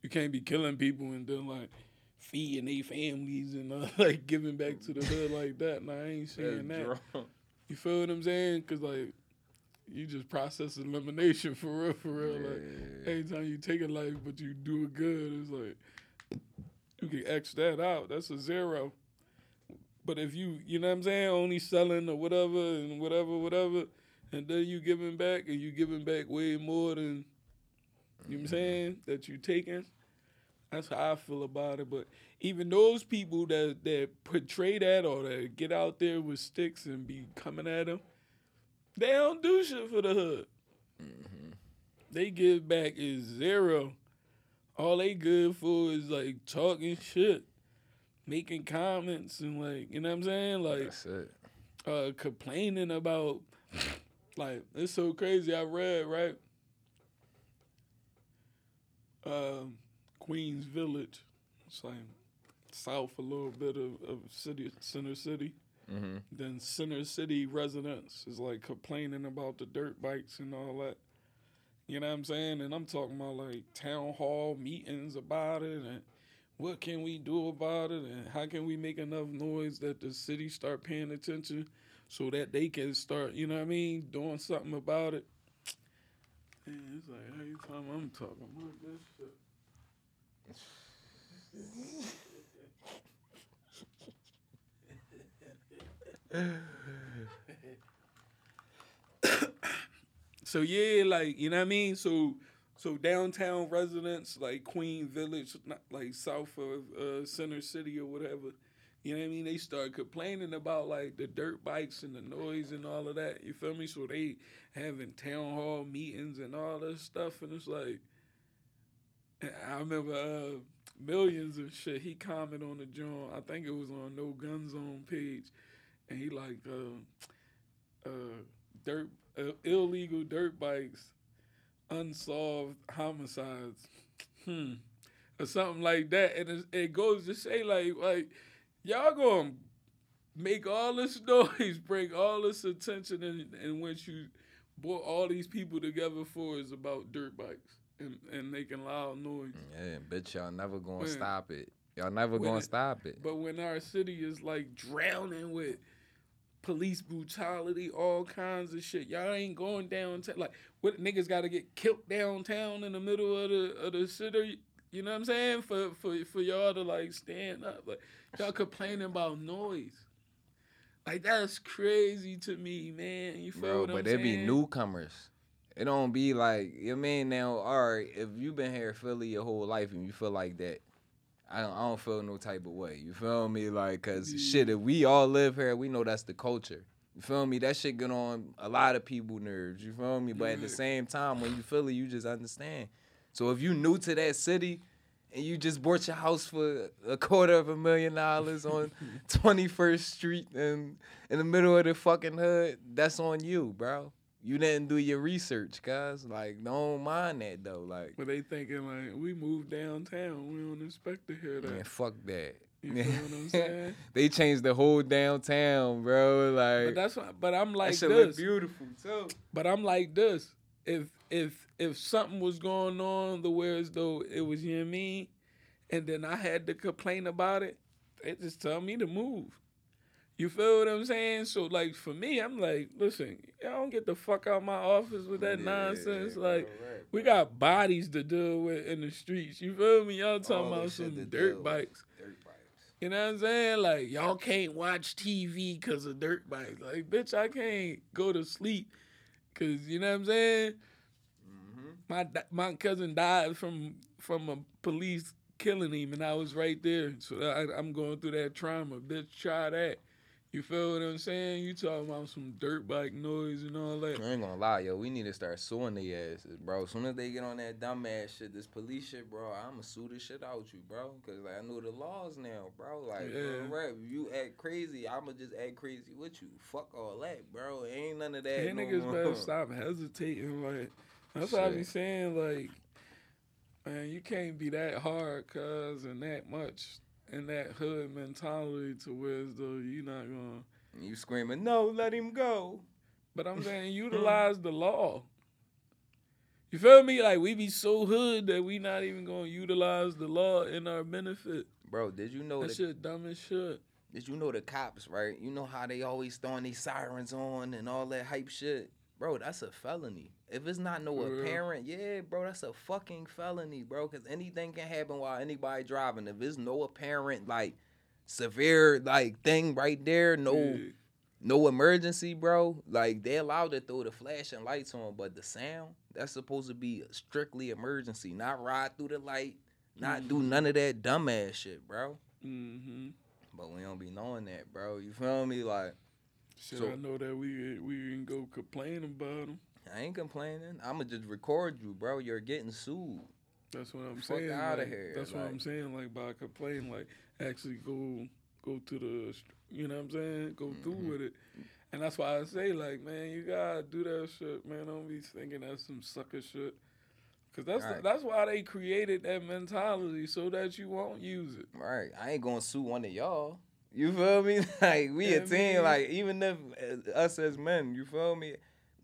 Speaker 1: You can't be killing people and then like feeding their families and uh, like giving back to the hood like that. Nah, I ain't saying that.
Speaker 2: Drunk.
Speaker 1: You feel what I'm saying? Cause like you just process elimination for real, for real. Like anytime you take a life but you do it good, it's like you can X that out. That's a zero. But if you, you know what I'm saying, only selling or whatever and whatever, whatever, and then you giving back and you giving back way more than you know what I'm saying that you taking. That's how I feel about it. But even those people that that portray that or that get out there with sticks and be coming at them, they don't do shit for the hood. They give back is zero. All they good for is like talking shit, making comments and like you know what I'm saying, like uh complaining about like it's so crazy. I read right. Um, Queens Village. Like south a little bit of, of city center city.
Speaker 2: Mm-hmm.
Speaker 1: Then center city residents is like complaining about the dirt bikes and all that. You know what I'm saying? And I'm talking about like town hall meetings about it and what can we do about it and how can we make enough noise that the city start paying attention so that they can start, you know what I mean, doing something about it. Man, it's like every time I'm talking about this shit. So yeah, like you know what I mean. So so downtown residents like Queen Village, not like south of uh, Center City or whatever. You know what I mean? They start complaining about like the dirt bikes and the noise and all of that. You feel me? So they having town hall meetings and all this stuff, and it's like I remember uh, millions of shit. He commented on the joint. I think it was on No Gun Zone page, and he like uh, uh, dirt uh, illegal dirt bikes, unsolved homicides, hmm, or something like that. And it goes to say like like y'all gonna make all this noise, bring all this attention, and and what you brought all these people together for is about dirt bikes and, and making loud noise.
Speaker 2: Yeah, bitch, y'all never gonna stop it. Y'all never
Speaker 1: when
Speaker 2: gonna
Speaker 1: it-
Speaker 2: stop it.
Speaker 1: But when our city is like drowning with police brutality, all kinds of shit, y'all ain't going downtown. Like, what niggas got to get killed downtown in the middle of the of the city? You know what I'm saying? For for for y'all to like stand up, like y'all complaining about noise. Like that's crazy to me, man. You feel
Speaker 2: Bro,
Speaker 1: what I'm
Speaker 2: but there be newcomers. It don't be like you mean now. All right, if you been here in Philly your whole life and you feel like that, I don't, I don't feel no type of way. You feel me? Like, cause
Speaker 1: Yeah.
Speaker 2: shit, if we all live here, we know that's the culture. You feel me? That shit get on a lot of people nerves. You feel me? But at the same time, when you feel it, you just understand. So if you new to that city and you just bought your house for a quarter of a million dollars on 21st Street and in the middle of the fucking hood, that's on you, bro. You didn't do your research, guys. Like, don't mind that though. Like,
Speaker 1: But they thinking like we moved downtown. We don't expect to hear that.
Speaker 2: man, fuck that.
Speaker 1: You feel what I'm saying?
Speaker 2: they changed the whole downtown, bro. Like, But
Speaker 1: that's what, but I'm like
Speaker 2: that
Speaker 1: this.
Speaker 2: beautiful too.
Speaker 1: But I'm like this. If if if something was going on the way as though it was you and me, and then I had to complain about it, they just tell me to move. You feel what I'm saying? So like for me, I'm like, listen, y'all don't get the fuck out of my office with that nonsense. Like we got bodies to deal with in the streets. You feel me? Y'all talking about some dirt bikes.
Speaker 2: dirt bikes.
Speaker 1: You know what I'm saying? Like y'all can't watch TV because of dirt bikes. Like bitch, I can't go to sleep because you know what I'm saying.
Speaker 2: Mm-hmm.
Speaker 1: My my cousin died from from a police killing him, and I was right there. So I, I'm going through that trauma. Bitch, try that. You feel what I'm saying? You talking about some dirt bike noise and all that.
Speaker 2: I ain't gonna lie, yo. We need to start suing the asses, bro. As soon as they get on that dumb ass shit, this police shit, bro, I'ma sue the shit out you, bro. Cause like, I know the laws now, bro. Like,
Speaker 1: Yeah.
Speaker 2: bro, rap, you act crazy, I'ma just act crazy with you. Fuck all that, bro. Ain't none of that.
Speaker 1: Hey,
Speaker 2: no
Speaker 1: niggas
Speaker 2: more.
Speaker 1: better stop hesitating. Like that's what I be saying. Like, man, you can't be that hard, cuz, and that much in that hood mentality to where as though you not gonna.
Speaker 2: You screaming, no, let him go.
Speaker 1: But I'm saying utilize the law. You feel me? Like we be so hood that we not even gonna utilize the law in our benefit.
Speaker 2: Bro, did you know
Speaker 1: That
Speaker 2: that
Speaker 1: shit dumb as shit.
Speaker 2: Did you know the cops, right? You know how they always throwing these sirens on and all that hype shit? Bro, that's a felony. If it's not no
Speaker 1: For real?
Speaker 2: apparent, yeah, bro, that's a fucking felony, bro. Cause anything can happen while anybody driving. If it's no apparent like severe like thing right there, no
Speaker 1: Yeah.
Speaker 2: no emergency, bro. Like they allowed to throw the flashing lights on, but the sound that's supposed to be strictly emergency, not ride through the light, not do none of that dumbass shit, bro.
Speaker 1: Mm-hmm.
Speaker 2: But we don't be knowing that, bro. You feel me? Like,
Speaker 1: Shit,
Speaker 2: So-
Speaker 1: I know that we we can go complain about them.
Speaker 2: I ain't complaining. I'ma just record you, bro. You're getting sued.
Speaker 1: That's what I'm
Speaker 2: Fuck
Speaker 1: saying.
Speaker 2: outta
Speaker 1: like,
Speaker 2: here,
Speaker 1: That's what I'm
Speaker 2: like-
Speaker 1: saying. Like by complaining, like actually go go to the, you know what I'm saying? Go
Speaker 2: Mhm.
Speaker 1: through with it. And that's why I say, like, man, you gotta do that shit, man. Don't be thinking that's some sucker shit. Cause that's the- that's why they created that mentality so that you won't use it.
Speaker 2: Right. I ain't gonna sue one of y'all. You feel me? Like we
Speaker 1: Yeah,
Speaker 2: a team.
Speaker 1: man.
Speaker 2: Like even if uh, us as men, you feel me?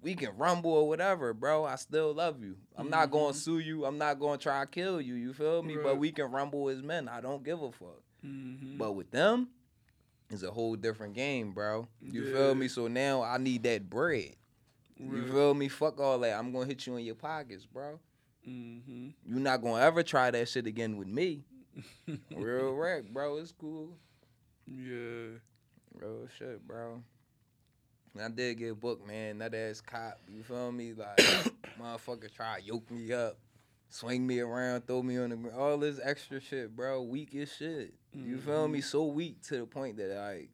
Speaker 2: We can rumble or whatever, bro. I still love you. I'm not gonna
Speaker 1: Mhm.
Speaker 2: sue you. I'm not gonna try to kill you. You feel me? But we can rumble as men. I don't give a fuck.
Speaker 1: Mm-hmm.
Speaker 2: But with them, it's a whole different game, bro. You
Speaker 1: Yeah.
Speaker 2: feel me? So now I need that bread. You feel me? Fuck all that. I'm gonna hit you in your pockets, bro.
Speaker 1: Mm-hmm.
Speaker 2: you not gonna ever try that shit again with me. Real rap, bro. It's cool.
Speaker 1: Yeah.
Speaker 2: Real shit, bro. And I did get booked, man. That ass cop, you feel me? Like, motherfucker try to yoke me up, swing me around, throw me on the ground. All this extra shit, bro. Weak as shit. You feel me? Mm-hmm. So weak to the point that, like,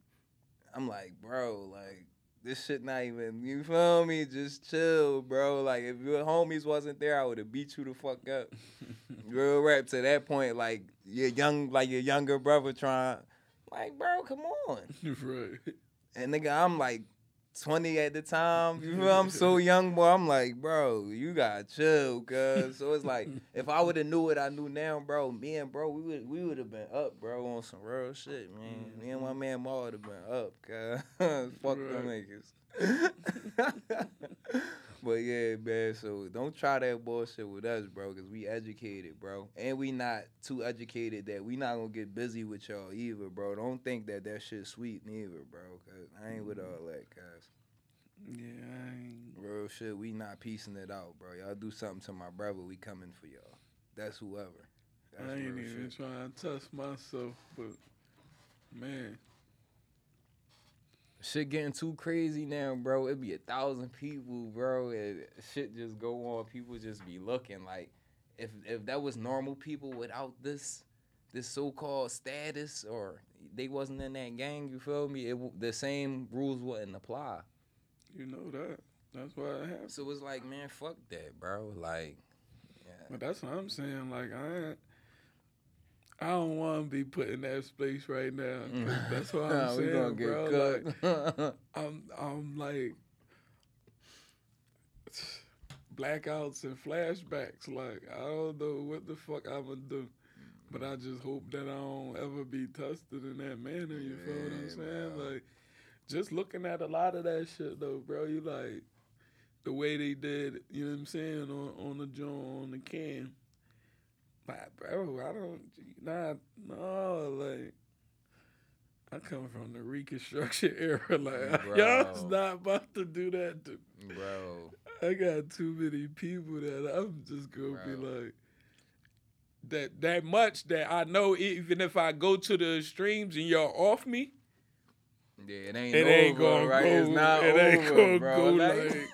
Speaker 2: I'm like, bro, like, this shit not even, you feel me? Just chill, bro. Like, if your homies wasn't there, I would have beat you the fuck up. Real rap to that point, like, your young, like, your younger brother trying, like, bro, come on.
Speaker 1: right.
Speaker 2: And nigga, I'm like 20 at the time. You know, I'm so young, boy. I'm like, bro, you gotta chill, cuz. So it's like, if I would have knew what I knew now, bro, me and bro, we would we would have been up, bro, on some real shit, man. Me and my mm-hmm. man Ma would have been up, cuz. Fuck them niggas. but yeah, man. So don't try that bullshit with us, bro, cause we educated, bro, and we not too educated that we not gonna get busy with y'all either, bro. Don't think that that shit sweet neither, bro, cause I ain't with all that, cuz.
Speaker 1: Yeah, I ain't.
Speaker 2: Real shit, we not piecing it out, bro. Y'all do something to my brother, we coming for y'all. That's whoever. That's
Speaker 1: I ain't even
Speaker 2: shit.
Speaker 1: trying to test myself, but man,
Speaker 2: Shit getting too crazy now, bro. It be a thousand people, bro, and shit just go on. People just be looking like, if if that was normal people without this this so-called status or they wasn't in that gang. You feel me? It the same rules wouldn't apply.
Speaker 1: You know that. That's why it happened.
Speaker 2: So it's like, man, fuck that, bro. Like, yeah.
Speaker 1: But that's what I'm saying. Like I, ain't, I don't want to be put in that space right now. That's what I'm
Speaker 2: Nah,
Speaker 1: saying,
Speaker 2: get
Speaker 1: bro. Like. I'm, I'm like blackouts and flashbacks. Like I don't know what the fuck I'm gonna do. But I just hope that I don't ever be tested in that manner. You feel what I'm saying? Like, just looking at a lot of that shit though, bro. You like the way they did. You know what I'm saying on on the joint on the cam. Like, bro, I don't. Nah, no, like. I come from the Reconstruction era. Like, mm, y'all's
Speaker 2: Bro.
Speaker 1: not about to do that to mm,
Speaker 2: bro.
Speaker 1: I got too many people that I'm just gonna be like that that much that I know even if I go to the streams and y'all off me,
Speaker 2: Yeah, it ain't
Speaker 1: it
Speaker 2: over,
Speaker 1: ain't gonna
Speaker 2: right?
Speaker 1: go.
Speaker 2: it's not
Speaker 1: it ain't gonna
Speaker 2: bro.
Speaker 1: go
Speaker 2: Like-
Speaker 1: like.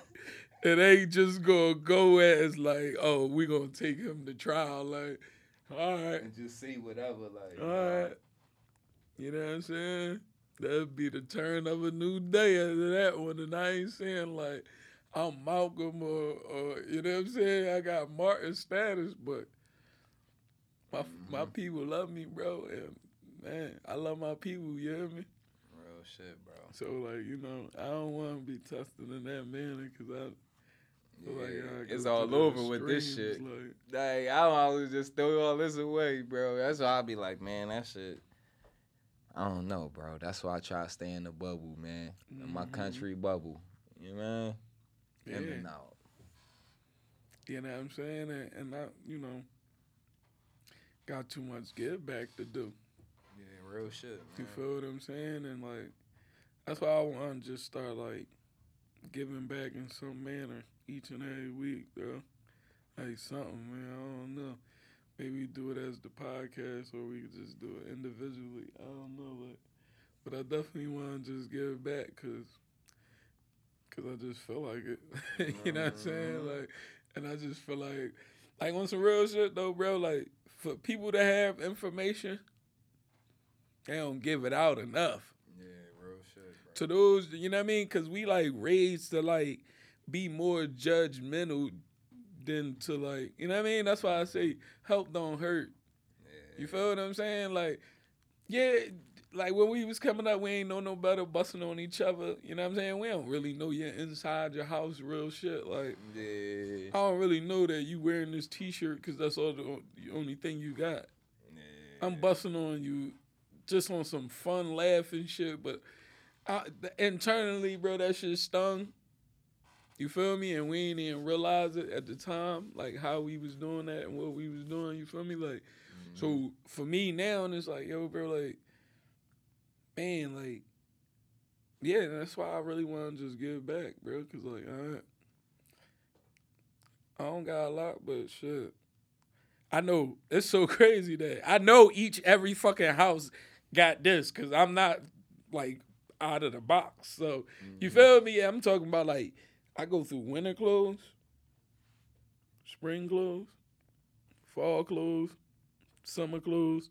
Speaker 1: It ain't just gonna go as like, oh, we gonna take him to trial. Like, all right,
Speaker 2: and just see whatever, like.
Speaker 1: all right. You know what I'm saying? That'd be the turn of a new day after that one. And I ain't saying like I'm Malcolm or, or you know what I'm saying? I got Martin status, but my my
Speaker 2: Mhm.
Speaker 1: people love me, bro. And man, I love my people, you hear me?
Speaker 2: Real shit, bro.
Speaker 1: So like, you know, I don't want to be tested in that manner because I Oh like
Speaker 2: Yeah, it's all over with this shit.
Speaker 1: Like,
Speaker 2: Like, I always just throw all this away, bro. That's why I be like, man, that shit. I don't know, bro. That's why I try to stay in the bubble, man. In my
Speaker 1: mm-hmm.
Speaker 2: country bubble. You know?
Speaker 1: yeah.
Speaker 2: In and out.
Speaker 1: You know what I'm saying? And, and I, you know, got too much give back to do.
Speaker 2: Yeah, real shit.
Speaker 1: You
Speaker 2: Man.
Speaker 1: feel what I'm saying? And like, that's why I want to just start like giving back in some manner each and every week, bro. Like something, man. I don't know. Maybe do it as the podcast, or we could just do it individually. I don't know, like, but I definitely want to just give back, cause, cause I just feel like it. you know what I'm saying?
Speaker 2: Mhm.
Speaker 1: Like, and I just feel like, like on some real shit though, bro. Like for people to have information, they don't give it out enough
Speaker 2: Yeah, real shit, bro.
Speaker 1: to those. You know what I mean? Cause we like raised to like be more judgmental than to like, you know what I mean? That's why I say help don't hurt.
Speaker 2: yeah.
Speaker 1: You feel what I'm saying? Like, yeah, like when we was coming up, we ain't know no better, busting on each other. You know what I'm saying? We don't really know your inside your house, real shit. Like,
Speaker 2: Yeah.
Speaker 1: I don't really know that you wearing this T-shirt because that's all the, the only thing you got.
Speaker 2: yeah.
Speaker 1: I'm busting on you, just on some fun, laughing shit. But I, internally, bro, that shit stung. You feel me? And we ain't even realize it at the time, like how we was doing that and what we was doing. You feel me? Like, so mm-hmm. for me now, and it's like, yo, bro, like, man, like, yeah, that's why I really want to just give back, bro. Cause like, I, I don't got a lot, but shit. I know it's so crazy that I know each every fucking house got this because I'm not like out of the box. So you mm-hmm. feel me? I'm talking about like I go through winter clothes, spring clothes, fall clothes, summer clothes.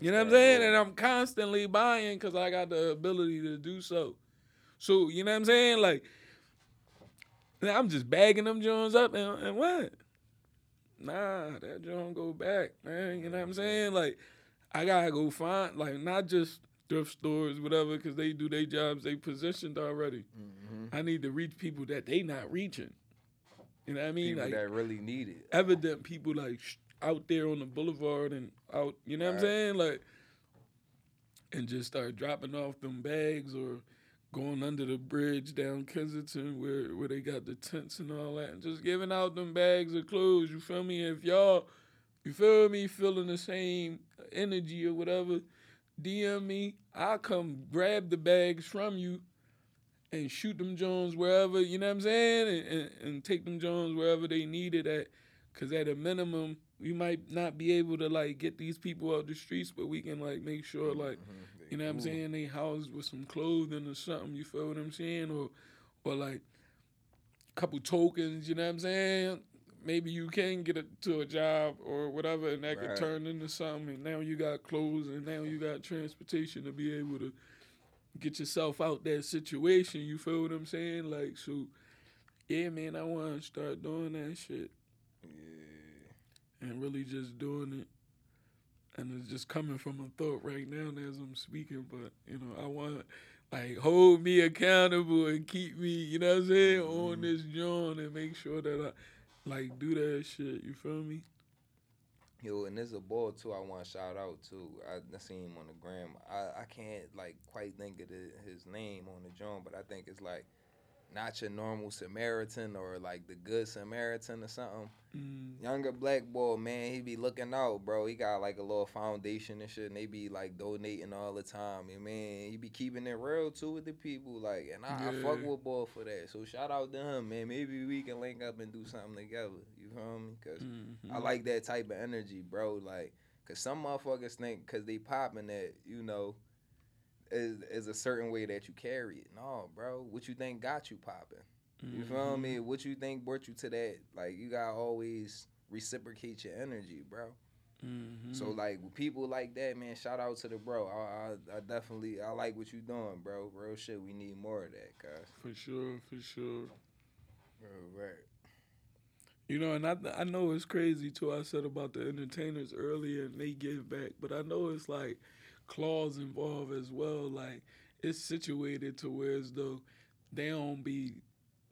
Speaker 1: You know what I'm saying? And I'm constantly buying because I got the ability to do so. So you know what I'm saying? Like I'm just bagging them Jones up and, and what? Nah, that John go back, man. You know what I'm saying? Like I gotta go find like not just thrift stores, whatever, because they do their jobs, they positioned already.
Speaker 2: Mhm.
Speaker 1: I need to reach people that they not reaching. You know what I mean?
Speaker 2: People
Speaker 1: like
Speaker 2: that really need it.
Speaker 1: evident people like sh- out there on the boulevard and out, you know what I'm
Speaker 2: Right.
Speaker 1: saying? Like, and just start dropping off them bags or going under the bridge down Kensington where where they got the tents and all that, and just giving out them bags of clothes. You feel me? If y'all, you feel me, feeling the same energy or whatever, DM me. I'll come grab the bags from you and shoot them Jones wherever, you know what I'm saying? And, and, and take them Jones wherever they need it at. Cause at a minimum, we might not be able to like get these people out the streets, but we can like make sure like
Speaker 2: Mhm.
Speaker 1: you know what I'm saying, they housed with some clothing or something, you feel what I'm saying? Or or like a couple tokens, you know what I'm saying? Maybe you can get it to a job or whatever, and that
Speaker 2: Right.
Speaker 1: could turn into something. And now you got clothes, and now you got transportation to be able to get yourself out that situation. You feel what I'm saying? Like, so, yeah, man, I want to start doing that shit
Speaker 2: Yeah.
Speaker 1: and really just doing it. And it's just coming from a thought right now as I'm speaking, but you know, I want like hold me accountable and keep me, you know what I'm saying, on
Speaker 2: Mhm.
Speaker 1: this joint and make sure that I like do that shit. You feel me?
Speaker 2: Yo, and there's a boy too. I want to shout out to. I, I seen him on the gram. I, I can't like quite think of the, his name on the joint, but I think it's like not your normal Samaritan or like the good Samaritan or something.
Speaker 1: Mm.
Speaker 2: Younger black boy, man, he be looking out, bro. He got like a little foundation and shit, and they be like donating all the time. And man, he be keeping it real too with the people, like, and I, I fuck with boy for that. So shout out to him, man. Maybe we can link up and do something together. You feel me? Cause I
Speaker 1: Mhm.
Speaker 2: like that type of energy, bro. Like, cause some motherfuckers think cause they popping that, you know, is is a certain way that you carry it. No, bro. What you think got you popping? You feel me? What you think brought you to that? Like, you gotta always reciprocate your energy, bro.
Speaker 1: Mhm.
Speaker 2: So like people like that, man. Shout out to the bro. I, I, I definitely I like what you doing, bro. Real shit. We need more of that, guys.
Speaker 1: for sure, for sure.
Speaker 2: right.
Speaker 1: You know, and I I know it's crazy too. I said about the entertainers earlier, and they give back, but I know it's like clause involved as well. Like it's situated to where as though they don't be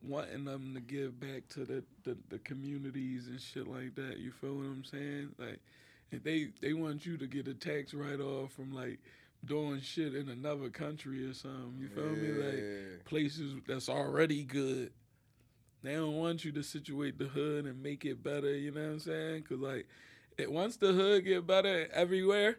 Speaker 1: wanting them to give back to the, the, the communities and shit like that. You feel what I'm saying? Like if they they want you to get a tax write off from like doing shit in another country or something. You feel me? Like places that's already good. They don't want you to situate the hood and make it better. You know what I'm saying? Cause like, it, once the hood get better everywhere,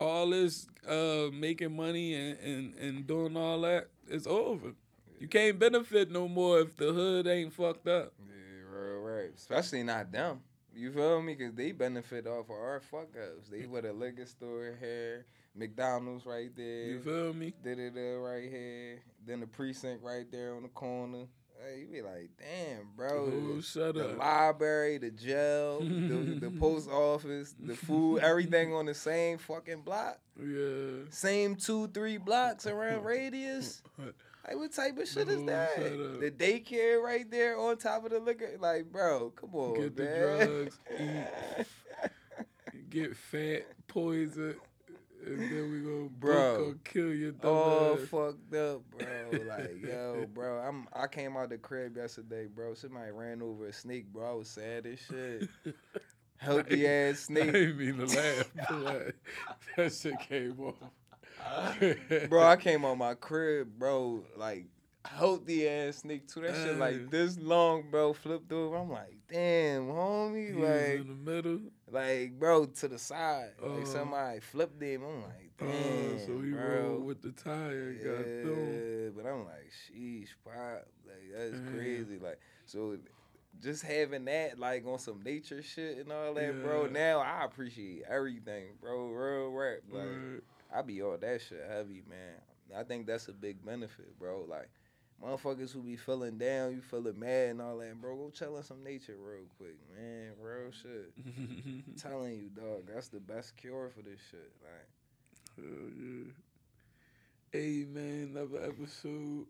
Speaker 1: all this uh, making money and, and, and doing all that is over. You can't benefit no more if the hood ain't fucked up.
Speaker 2: Yeah, real right. Especially not them. You feel me? Cause they benefit off of our fuck ups. They with a liquor store here, McDonald's right there.
Speaker 1: You feel me?
Speaker 2: Did it uh, right here. Then the precinct right there on the corner. Hey, you be like, damn, bro.
Speaker 1: Oh, shut
Speaker 2: the
Speaker 1: up.
Speaker 2: library, the jail, the, the post office, the food, everything on the same fucking block.
Speaker 1: Yeah.
Speaker 2: Same two, three blocks around radius. Like, what type of shit is
Speaker 1: Oh,
Speaker 2: that? The daycare right there on top of the liquor. Like, bro, come on,
Speaker 1: Get the
Speaker 2: man.
Speaker 1: drugs, Get fat, poison, and then we gonna
Speaker 2: Bro.
Speaker 1: or kill your dumb
Speaker 2: All
Speaker 1: ass.
Speaker 2: fucked up, bro. Like, yo, bro, I'm I came out the crib yesterday, bro. Somebody ran over a snake, bro. I was sad as shit. Healthy ass
Speaker 1: I
Speaker 2: snake.
Speaker 1: didn't mean to laugh, but like, that shit came off.
Speaker 2: bro, I came on my crib, bro, like healthy ass snake too. That shit like this long, bro, flipped over. I'm like, damn, homie, like,
Speaker 1: in the middle.
Speaker 2: like, bro, to the side.
Speaker 1: Oh.
Speaker 2: like uh-huh. somebody flipped him. I'm like,
Speaker 1: uh,
Speaker 2: damn,
Speaker 1: so he
Speaker 2: bro.
Speaker 1: rolled with the tire and got through.
Speaker 2: Yeah, but I'm like, sheesh, pop, like that's
Speaker 1: Yeah.
Speaker 2: crazy. Like, so just having that, like, on some nature shit and all that, bro. Now I appreciate everything, bro. Real rap, like.
Speaker 1: Right.
Speaker 2: I be all that shit heavy, man. I think that's a big benefit, bro. Like, motherfuckers who be feeling down, you feeling mad and all that, bro. Go chill in some nature real quick, man. Real shit. I'm telling you, dog, that's the best cure for this shit. Like,
Speaker 1: Hell yeah. Hey man, another episode.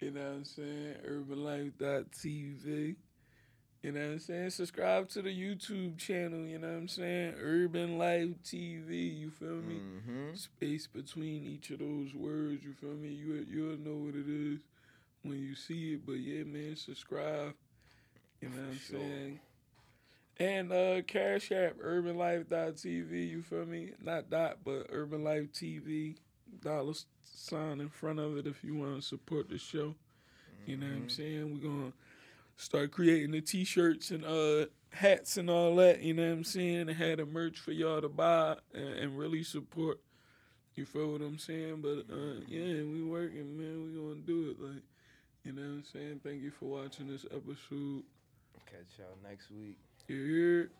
Speaker 1: You know what I'm saying? UrbanLife.tv. You know what I'm saying? Subscribe to the YouTube channel, you know what I'm saying? Urban Life TV, you feel me?
Speaker 2: mm-hmm.
Speaker 1: Space between each of those words, you feel me? You you'll know what it is when you see it. But yeah, man, subscribe. You know
Speaker 2: For
Speaker 1: what I'm
Speaker 2: sure.
Speaker 1: saying? And uh Cash App, urbanlife.tv, you feel me? Not dot, but Urban Life TV. Dollar sign in front of it if you want to support the show. You know what I'm
Speaker 2: Mhm.
Speaker 1: saying? We're gonna start creating the t-shirts and uh hats and all that, you know what I'm saying? And had a merch for y'all to buy and, and really support. You feel what I'm saying? But uh yeah, we working, man. We gonna do it. Like, you know what I'm saying? Thank you for watching this episode.
Speaker 2: Catch y'all next week.
Speaker 1: You hear?